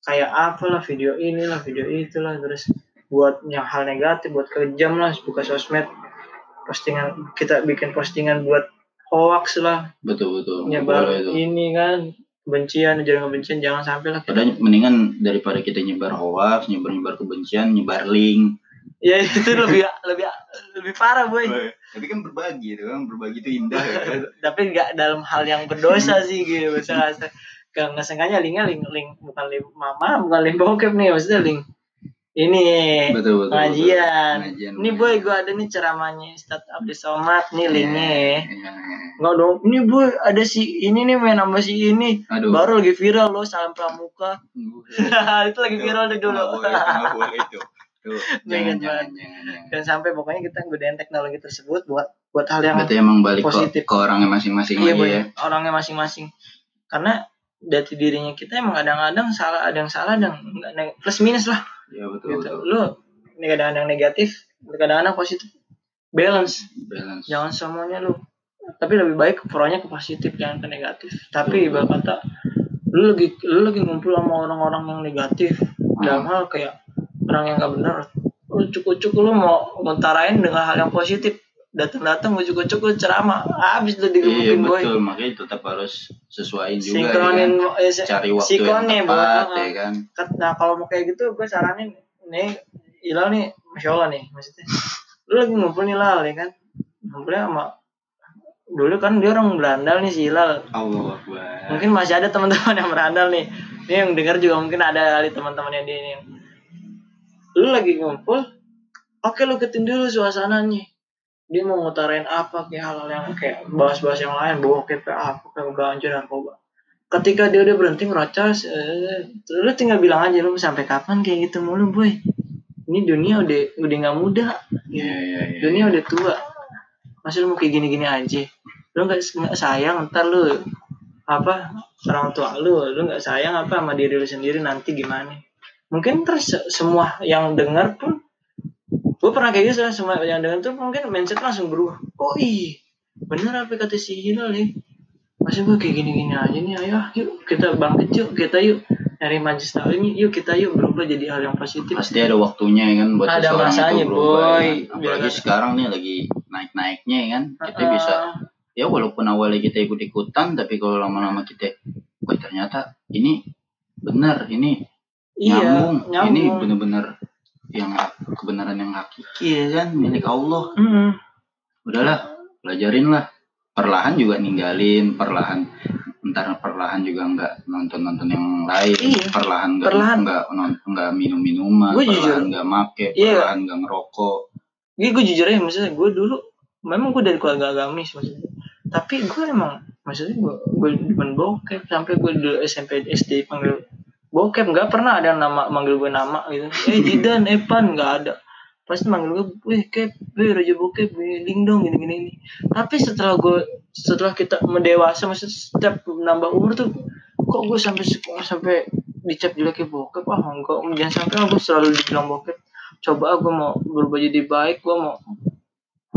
Kayak apalah video inilah video itulah terus buat yang hal negatif buat kejam lah buka sosmed postingan kita bikin postingan buat hoax lah betul betul nyebar itu ini kan kebencian jangan kebencian jangan sampai lah kita Padahal mendingan daripada kita nyebar hoax nyebar nyebar kebencian nyebar link. Ya itu lebih lebih lebih parah boy. Tapi kan berbagi itu kan? Berbagi itu indah ya kan? Tapi nggak dalam hal yang berdosa sih gitu. Misalnya nggak nggak sengaja linknya link link bukan link mama bukan link bokep nih. Maksudnya link ini betul betul pengajian. betul. Pengajian, ini boy gue ada nih ceramahnya Ustadz Abdi Somad nih linknya ya. Iya, iya. nggak dong. Ini boy ada si ini nih main sama si ini. Aduh. Baru lagi viral loh salam pramuka. Itu lagi viral deh dulu. nggak boleh, nggak boleh itu. Tuh, jangan, jangan, jangan, jangan. dan sampai pokoknya kita gunain teknologi tersebut buat buat hal yang Berarti emang balik ke, positif. ke orangnya masing-masing iya ya. orangnya masing-masing. Karena dari dirinya kita emang kadang-kadang salah ada yang salah dan plus minus lah Iya betul gitu betul. lu ini kadang-kadang negatif kadang-kadang positif balance Balance. jangan semuanya lu tapi lebih baik pro-nya ke positif jangan ke negatif tapi Betul. ibarat kata lu lagi lu lagi ngumpul sama orang-orang yang negatif Hmm. dalam hal kayak orang yang nggak benar lu cukup-cukup lu mau ngutarain dengan hal yang positif datang-datang gue cukup-cukup ceramah. Habis Iya digebukin boy. betul, makanya tetap harus sesuaiin juga sinkronin ya kan. eh, Cari waktu sinkronin, yang Boy. tepat ya kan. Nah kalau mau kayak gitu gue saranin nih Ilal nih Masya Allah nih maksudnya. Lu lagi ngumpul nih Lal ya kan. Ngumpulnya sama Dulu kan dia orang berandal nih si Ilal. Allah Akbar. Mungkin masih ada teman-teman yang berandal nih. Ini yang dengar juga mungkin ada kali teman-temannya dia nih. Lu lagi ngumpul Oke lu ketin dulu suasananya Dia mau ngutarain apa kayak hal-hal yang kayak bahas-bahas yang lain Bokep kayak apa kayak ganja narkoba ketika dia udah berhenti ngerocos eh, terus lu tinggal bilang aja lu sampai kapan? Kayak gitu mulu boy. Ini dunia udah udah nggak muda. Iya iya iya. dunia udah tua. Masa lu mau kayak gini-gini aja? Lu nggak nggak sayang ntar lu apa orang tua lu lu nggak sayang apa sama diri lu sendiri nanti gimana? Mungkin terus se- semua yang dengar pun gue pernah kayak gitu semua yang dengar tuh mungkin mindset langsung berubah. Oh iya bener apa kata si Hilal nih? Masih gue kayak gini-gini aja nih ayo yuk kita bangkit yuk kita yuk nyari majlis taklim yuk kita yuk berubah jadi hal yang positif. Pasti ada waktunya ya kan buat Ada masanya, itu berubah boy. ya apalagi Biar- sekarang nih lagi naik-naiknya ya kan. Kita Ah, bisa ya walaupun awalnya kita ikut-ikutan tapi kalau lama-lama kita wah ternyata ini benar ini iya nyambung, nyambung. ini benar-benar yang kebenaran yang hakiki ya kan? Milik Allah. Mm-mm. udahlah pelajarin lah. Perlahan juga ninggalin perlahan ntar perlahan juga nggak nonton nonton yang lain. Iya. perlahan nggak nggak nggak minum minuman Gua perlahan nggak make Iya. perlahan nggak ngerokok. Iya gue jujur aja maksudnya gue dulu memang gue dari keluarga agamis maksudnya. Tapi gue emang maksudnya gue gue demen bokep sampai gue dulu SMP SD panggil bokep nggak pernah ada nama manggil gue nama gitu. Eh Jidan Epan nggak ada. Pasti manggil gue wih kep wih Raja bokep wih ding dong gini gini. Ini tapi setelah gue setelah kita mendewasa maksudnya setiap nambah umur tuh kok gue sampai sampai dicap jeleknya bokep? Ah enggak jangan sampai aku selalu dibilang bokep. Coba aku mau berubah jadi baik gue mau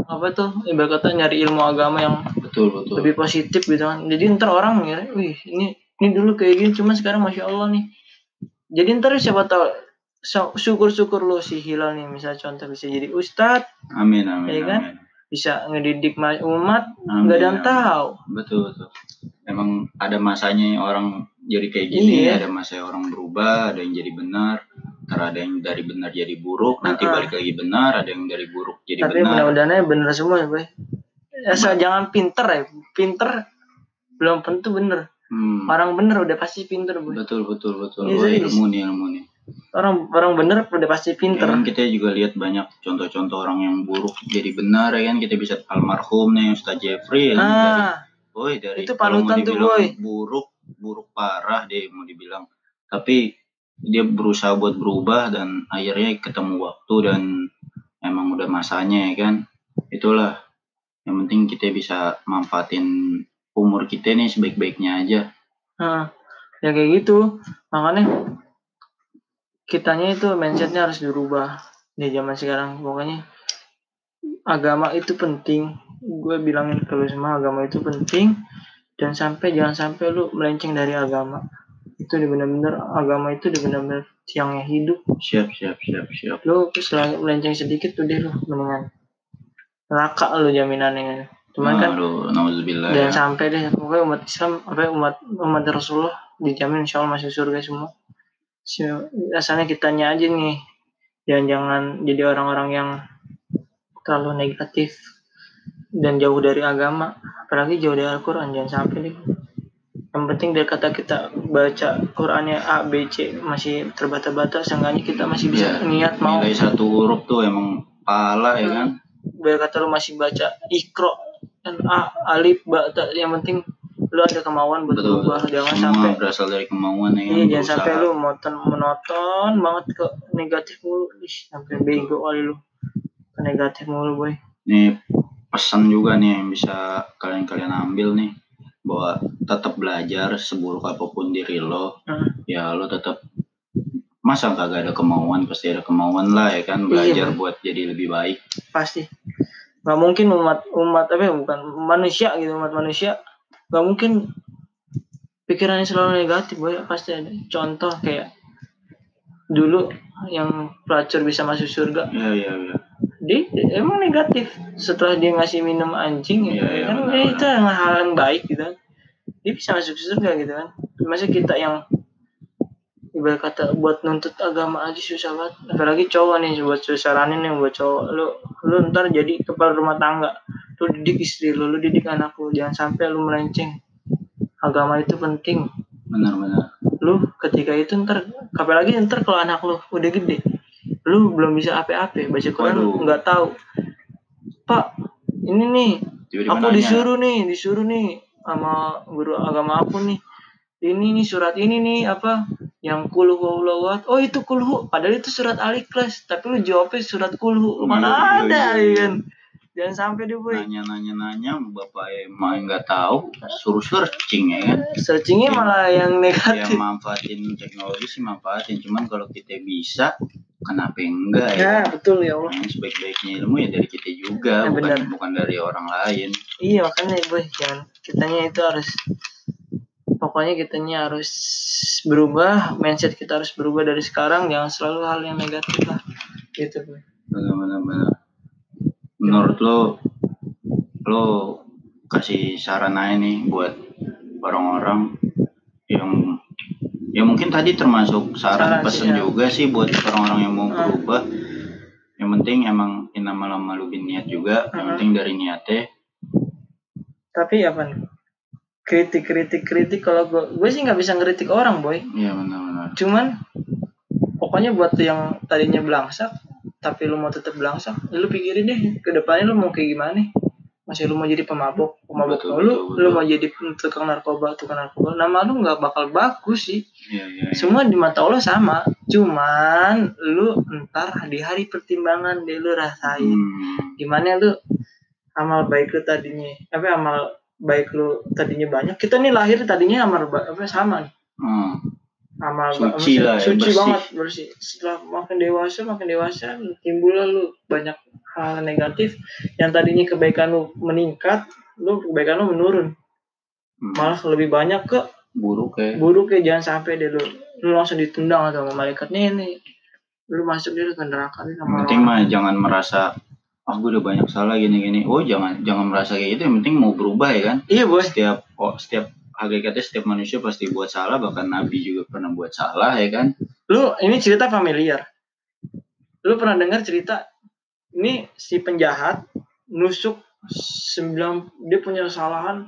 apa tuh ibarat kata nyari ilmu agama yang betul betul. lebih positif gitu kan. Jadi ntar orang ngira wih ini ini dulu kayak gini cuma sekarang masya allah nih jadi ntar siapa tahu so- syukur-syukur lo si Hilal nih misalnya contoh bisa jadi ustadz amin amin Iya kan? amin. Bisa ngedidik ma- umat nggak ada yang tahu. Betul betul. Emang ada masanya orang jadi kayak gini Iya. ada masa orang berubah ada yang jadi benar ntar ada yang dari benar jadi buruk nanti Ah. balik lagi benar ada yang dari buruk jadi tapi benar. mudah-mudahan bener semua ya boy. Asal jangan pinter ya. Pinter belum tentu bener Hmm. orang bener udah pasti pinter boy. Betul betul betul. Iya, Wah, serius. ilmu nih ilmu nih. Orang orang bener udah pasti Ya pinter. Kan kita juga lihat banyak contoh-contoh orang yang buruk jadi benar ya kan? Kita bisa almarhum nih Ustaz Jeffrey ya kan dari, ah boy dari itu panutan tuh, boy. buruk buruk parah dia mau dibilang. Tapi dia berusaha buat berubah dan akhirnya ketemu waktu dan emang udah masanya ya kan? Itulah. Yang penting kita bisa manfaatin umur kita nih sebaik-baiknya aja Nah, ya kayak gitu. Makanya kitanya itu mindsetnya harus dirubah di zaman sekarang. Pokoknya agama itu penting. Gue bilangin ke lu semua agama itu penting. Dan sampai jangan sampai lu melenceng dari agama. Itu benar-benar agama itu benar-benar tiangnya hidup. siap siap siap siap Lu selagi melenceng sedikit tuh deh lu mendingan neraka lu jaminannya kan. Cuman kan Aduh, nauzubillah Jangan ya. sampai deh pokoknya umat Islam apa umat umat Rasulullah dijamin insya Allah masuk surga semua. Si- Asalnya kitanya aja nih jangan jangan jadi orang-orang yang terlalu negatif dan jauh dari agama apalagi jauh dari Al-Quran jangan sampai deh yang penting dari kata kita baca Qurannya A B C masih terbata-bata seenggaknya kita masih bisa Iya, niat mau nilai satu huruf tuh emang pala ya kan biar kata lu masih baca ikro dan alif ba ta, yang penting lu ada kemauan buat betul. berubah jangan semua sampai berasal dari kemauan ya iya jangan sampai lu monoton monoton banget ke negatif mulu. Ih, sampai bego kali lu. Ke negatif mulu boy. Nih pesan juga nih yang bisa kalian-kalian ambil nih. Bahwa tetap belajar seburuk apa pun diri lo. Hmm. ya lo tetap masa kagak ada kemauan? Pasti ada kemauan lah ya kan? Belajar Bang. buat jadi lebih baik. Pasti nggak mungkin umat umat apa ya bukan manusia gitu umat manusia. Nggak mungkin pikirannya selalu negatif boy. Pasti ada contoh kayak dulu yang pelacur bisa masuk surga. Ya ya ya dia emang negatif. Setelah dia ngasih minum anjing ya iya, kan benar. itu hal yang baik gitu kan. Dia bisa masuk surga gitu kan. Masa kita yang ibarat kata buat nuntut agama aja susah banget. Apalagi cowok nih buat saranin nih buat cowok. Lu lu ntar jadi kepala rumah tangga. Lu didik istri lu lu didik anak lu. Jangan sampai lu melenceng. Agama itu penting. Benar-benar lu ketika itu ntar apalagi ntar kalau anak lu udah gede lu belum bisa apa-apa baca Quran nggak tahu. Pak ini nih tiba-tiba aku nanya, disuruh nih disuruh nih sama guru agama aku nih. Ini nih surat ini nih apa yang kulhu walawat oh itu kulhu padahal itu surat al ikhlas tapi lu jawabnya surat kulhu Iya, mana iya, ada iya. ya kan? Jangan sampai deh boy. Nanya nanya nanya bapak emang nggak tahu suruh searching ya kan? Searchingnya Yang- malah yang yang negatif manfaatin teknologi sih manfaatin. Cuman kalau kita bisa kenapa enggak ya ya betul ya Allah. Yang sebaik-baiknya ilmu ya dari kita juga Ya, bukan benar. bukan dari orang lain. Iya makanya boy jangan. Kitanya itu harus pokoknya kitanya harus berubah mindset kita harus berubah dari sekarang jangan selalu hal yang negatif lah gitu benar-benar benar. menurut lo lo kasih saran aja nih buat orang-orang yang ya mungkin tadi termasuk saran Saran sih, pesen ya. juga sih buat orang-orang yang mau Ah. berubah yang penting emang inama lama niat juga yang Ah. penting dari niatnya tapi apa nih kritik kritik kritik kalau gue gue sih nggak bisa ngeritik orang boy. Ya benar-benar. Cuman pokoknya buat yang tadinya belangsak tapi lu mau tetap belangsak lu pikirin deh ke depannya lu mau kayak gimana masih lu mau jadi pemabok pemabok Betul, lu betul, lu betul. mau jadi tukang narkoba tukang narkoba nama lu nggak bakal bagus sih. Iya, iya, iya. semua di mata Allah sama cuman lu ntar di hari pertimbangan deh lu rasain. Hmm, gimana lu amal baik lu tadinya apa amal baik lu tadinya banyak kita nih lahir tadinya ba- apa sama nih hmm. amal Suci lah ya, suci bersih. banget bersih setelah makin dewasa makin dewasa timbul lu banyak hal negatif yang tadinya kebaikan lu meningkat lu kebaikan lu menurun Hmm. malah lebih banyak ke buruk ya buruk ya jangan sampai deh lu lu langsung ditendang sama malaikat nih nih lu masuk lu ke neraka nih sama penting mah jangan merasa ah gue udah banyak salah gini-gini. Oh jangan jangan merasa kayak gitu yang penting mau berubah ya kan? Iya boy. Setiap oh, setiap hakikatnya setiap manusia pasti buat salah bahkan nabi juga pernah buat salah ya kan? Lu ini cerita familiar. Lu pernah dengar cerita ini si penjahat nusuk sembilan dia punya kesalahan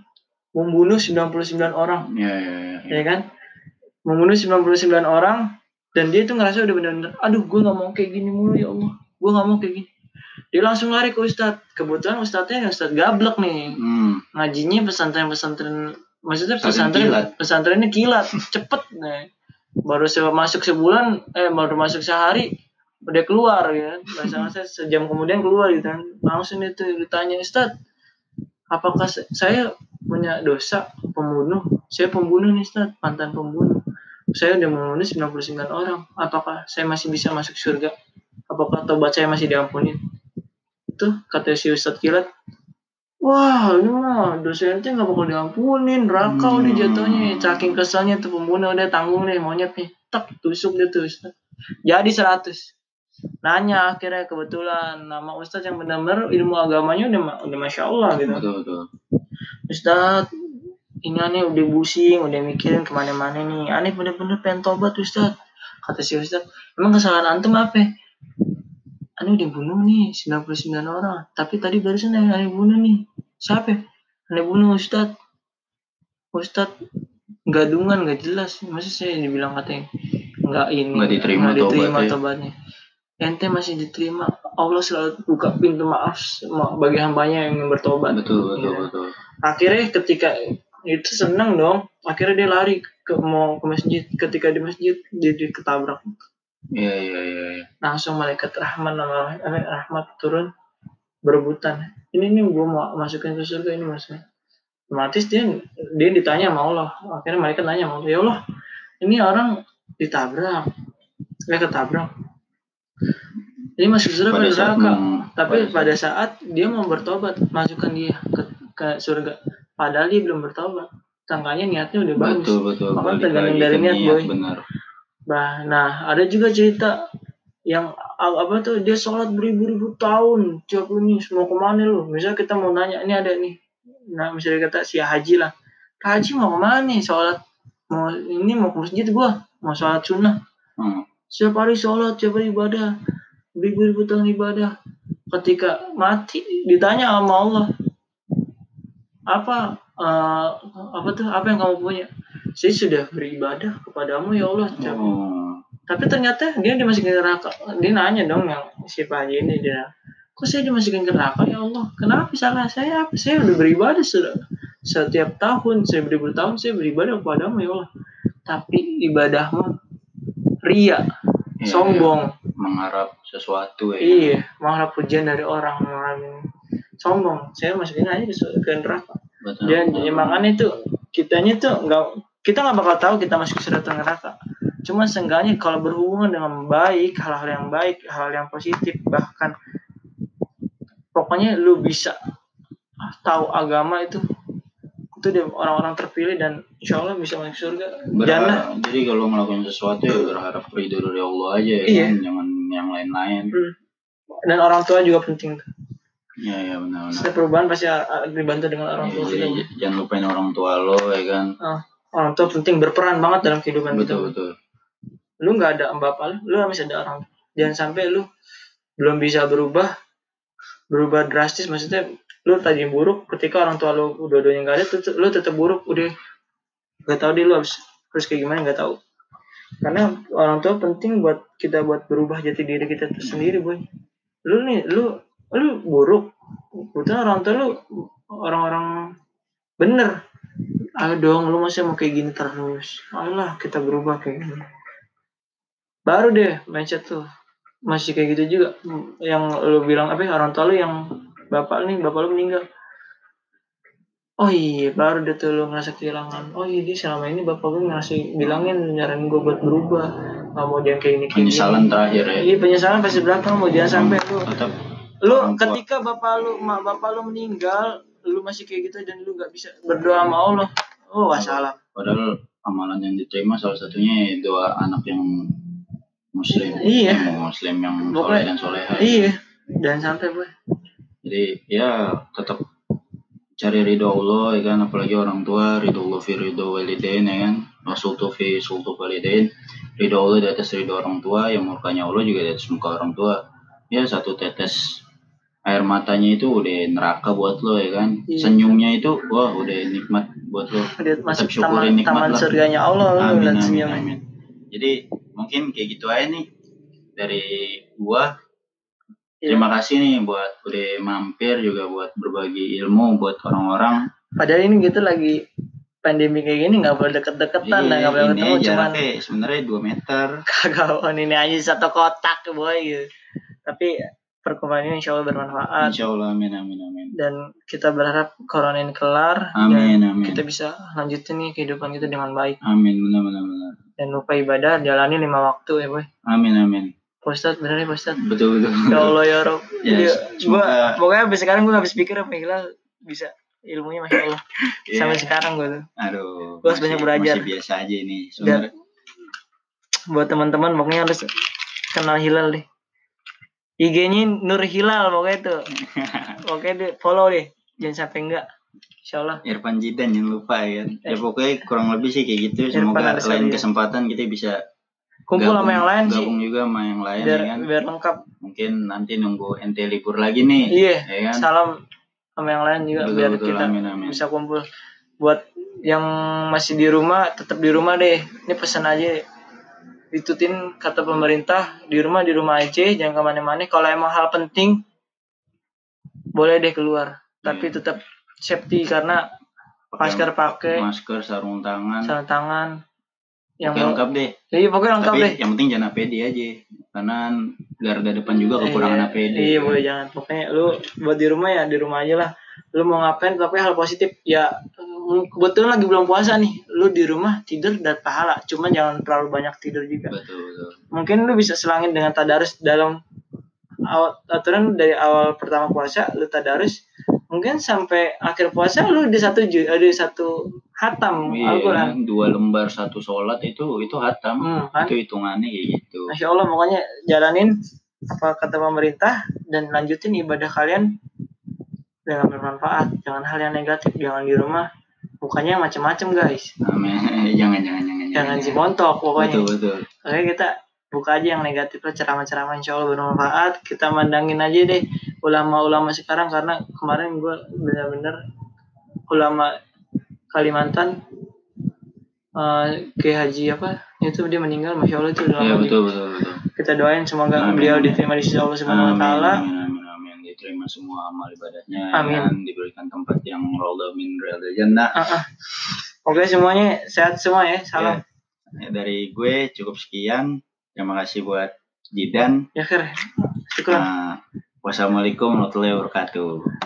membunuh 99 orang. Ya ya ya, ya. ya kan? Membunuh 99 orang dan dia itu ngerasa udah bener-bener aduh gue nggak mau kayak gini mulu ya Allah. Gue nggak mau kayak gini dia langsung lari ke ustadz. Kebetulan ustadznya ustadz gablek nih. Hmm, ngajinya pesantren-pesantren maksudnya Pesantren pesantren kilat. pesantrennya kilat. Cepet. Nih baru se masuk sebulan eh baru masuk sehari udah keluar ya. Bahasa saya sejam kemudian keluar gitu kan. Langsung itu ditanya Ustad apakah saya punya dosa pembunuh? Saya pembunuh nih Ustad mantan pembunuh. Saya udah membunuh 99 orang. Apakah saya masih bisa masuk surga? Apakah tobat saya masih diampuni itu kata si Ustadz kilat Wah, ini mah dosa ente nggak bakal diampunin, neraka Hmm. udah jatuhnya. Saking keselnya tuh pembunuh udah tanggung deh monyet nih. Tak tusuk dia tuh Ustaz. Jadi 100. Nanya akhirnya kebetulan nama Ustaz yang benar-benar ilmu agamanya udah udah masya Allah gitu. betul betul Ustaz, ini aneh udah pusing, udah mikirin ke mana-mana nih. Aneh bener-bener pengen tobat Ustaz. Kata si Ustaz, emang kesalahan antum apa? Aneh udah bunuh nih 99 orang. Tapi tadi barusan yang aneh bunuh nih. Siapa? Aneh bunuh Ustaz. Ustaz gadungan gak jelas. Masa saya dibilang katanya nggak ini Nggak diterima nggak diterima tobatnya. tobatnya. Ente masih diterima. Allah selalu buka pintu maaf bagi hambanya yang bertobat betul betul Iya. betul akhirnya ketika itu seneng dong akhirnya dia lari ke mau ke masjid ketika di masjid dia, dia ketabrak iya iya iya iya. langsung malaikat rahman nama rahmat turun berebutan. Ini nih gue mau masukin ke surga ini maksudnya otomatis dia dia ditanya sama Allah. Akhirnya malaikat nanya sama Allah ya Allah ini orang ditabrak. Eh ketabrak. Ini masuk surga pada neraka? tapi pada pada saat dia mau bertobat masukkan dia ke, ke surga. Padahal dia belum bertobat. Tangkanya niatnya udah bagus. Betul betul Makanya tergantung dari ke niat, boy. benar Bah, nah ada juga cerita yang apa tuh dia sholat beribu-ribu tahun tiap ini mau ke mana lu? Misalnya kita mau nanya ini ada nih. Nah misalnya kata si haji lah "Kak haji mau ke mana nih sholat? Mau ini mau ke masjid gua mau sholat sunnah. Hmm. setiap hari sholat setiap hari ibadah beribu-ribu tahun ibadah. Ketika mati ditanya sama Allah apa eh, apa tuh apa yang kamu punya saya sudah beribadah kepadamu ya Allah oh. tapi ternyata dia dimasukin ke neraka. Dia nanya dong yang si Pak Haji ini dia. Kok saya dimasukin ke neraka ya Allah? Kenapa salah saya? Apa? Saya udah beribadah sudah setiap tahun saya beribu tahun saya beribadah kepadamu ya Allah. Tapi ibadahmu ria Iya, sombong. iya. mengharap sesuatu ya. Iya mengharap pujian dari orang mengharap sombong. Saya masukin aja ke, neraka. Betul, dan betul. ya, makanya itu kitanya tuh nggak kita nggak bakal tahu kita masuk ke surga neraka. Cuma seenggaknya kalau berhubungan dengan baik hal-hal yang baik hal yang positif bahkan pokoknya lu bisa tahu agama itu itu dia orang-orang terpilih dan insya Allah bisa masuk surga. Berharap, jadi kalau ngelakuin sesuatu ya berharap ridho dari Allah aja ya Iya. kan jangan yang lain-lain. Dan orang tua juga penting ya ya benar-benar. Setiap perubahan pasti dibantu dengan orang Ya, tua jadi jangan lupain orang tua lo ya kan? Ah, orang tua penting berperan banget dalam kehidupan betul kita. Betul lu nggak ada bapak lu lu masih ada orang. Jangan sampai lu belum bisa berubah berubah drastis maksudnya lu tadi buruk ketika orang tua lu dua-duanya nggak ada tetep, lu tetap buruk udah nggak tahu deh lu harus terus kayak gimana nggak tahu. Karena orang tua penting buat kita buat berubah jati diri kita sendiri boy. Lu nih lu lu buruk. Kebetulan orang tua lu orang-orang bener ayo dong lu masih mau kayak gini terus. Ayolah kita berubah kayak gini. Baru deh mindset tuh. Masih kayak gitu juga. Yang lu bilang apa ya, orang tua lu yang bapak nih bapak lu meninggal. Oh iya baru deh tuh lu ngerasa kehilangan. Oh iya dia selama ini bapak gue ngasih bilangin nyaranin gue buat berubah. Nggak mau dia kayak ini kayak penyesalan gini. terakhir ya. Iya penyesalan pasti belakang mau jangan sampai lu tetap lu ketika bapak lu mak bapak lu meninggal lu masih kayak gitu dan lu nggak bisa berdoa sama Allah. Oh wassalam padahal amalan yang diterima salah satunya doa anak yang muslim. Iya. yang muslim yang soleh dan soleha. iya. Dan sampai boy. Jadi ya tetap cari ridho Allah ya kan? Apalagi orang tua ridho Allah fi ridho walidain ya kan? Wasultu fi sultu walidain. Ridho Allah di atas ridho orang tua yang murkanya Allah juga di atas muka orang tua. Ya satu tetes air matanya itu udah neraka buat lo ya kan Iya. senyumnya itu wah udah nikmat buat lo Lihat masuk syukurin taman, nikmat taman lah. surganya Allah amin amin senyum. amin jadi mungkin kayak gitu aja nih dari gua Iya. terima kasih nih buat udah mampir juga buat berbagi ilmu buat orang-orang Padahal ini gitu lagi pandemi kayak gini nggak boleh deket-deketan, Iya, nggak boleh ketemu, cuman sebenarnya 2 meter kagak on ini aja satu kotak boy gitu. Tapi perkumpulan ini insya Allah bermanfaat insya Allah amin amin amin dan kita berharap corona ini kelar amin dan amin kita bisa lanjutin nih kehidupan kita dengan baik amin benar benar benar dan lupa ibadah jalani lima waktu ya boy. amin amin Ustadz bener nih Ustadz. betul betul Ya Allah ya Rob. Ya, Iya, semoga- gua pokoknya habis sekarang gua habis pikir apa Hilal bisa ilmunya masya Allah Iya. sampai sekarang gua tuh. aduh Gua harus masih- banyak belajar. masih biasa aja ini sebenarnya buat teman-teman pokoknya harus kenal Hilal deh IG-nya Nur Hilal pokoknya tuh pokoknya deh follow deh jangan sampai enggak. Insya Allah Irfan Jidan jangan lupa ya kan. Ya Eh. pokoknya kurang lebih sih kayak gitu. Semoga lain kesempatan kita bisa kumpul sama yang lain sih. gabung juga sama yang lain biar ya kan. biar lengkap. Mungkin nanti nunggu ente libur lagi nih iya. ya kan. Salam sama yang lain juga Betul, biar betul, kita amin, amin. bisa kumpul. Buat yang masih di rumah tetap di rumah deh. Ini pesan aja itutin kata pemerintah di rumah di rumah aja jangan ke mana-mana kalau emang hal penting boleh deh keluar. Tapi Iya. tetap safety karena masker pakai. masker sarung tangan. Sarung tangan. Yang Oke, lengkap deh. Iya pokoknya lengkap tapi deh. yang penting jangan APD aja. Karena garda depan juga kekurangan Iya, APD Iya boleh jangan. Pokoknya lu buat di rumah ya di rumah aja lah. Lu mau ngapain tapi hal positif ya kebetulan lagi belum puasa nih. Lu di rumah tidur dan pahala. Cuman jangan terlalu banyak tidur juga. betul betul Mungkin lu bisa selangin dengan tadarus dalam awal aturan dari awal pertama puasa lu tadarus mungkin sampai akhir puasa lu di satu ju- eh, satu hatam Iya, Al-Quran. dua lembar satu sholat itu itu hatam Hmm, kan? itu hitungannya kayak gitu Masya Allah pokoknya jalanin apa kata pemerintah dan lanjutin ibadah kalian dengan bermanfaat jangan hal yang negatif jangan di rumah bukannya macam-macam guys. Amin. jangan jangan jangan jangan si montok pokoknya. Betul betul. Oke kita buka aja yang negatif lah ceramah-ceramah insya Allah bermanfaat. Kita mandangin aja deh ulama-ulama sekarang karena kemarin gue bener-bener ulama Kalimantan eh ke haji apa itu dia meninggal masya Allah itu udah ya betul betul betul. Kita doain semoga Amin. beliau diterima di sisi Allah Subhanahu wa taala. Diterima semua amal ibadahnya Amin. dan diberikan tempat yang raudhah min riyadil jannah Ah, ah. Oke semuanya sehat semua ya. Salam. Ya, dari gue cukup sekian terima kasih buat Jidan Ya, Kir. Syukur. Nah, wassalamualaikum warahmatullahi wabarakatuh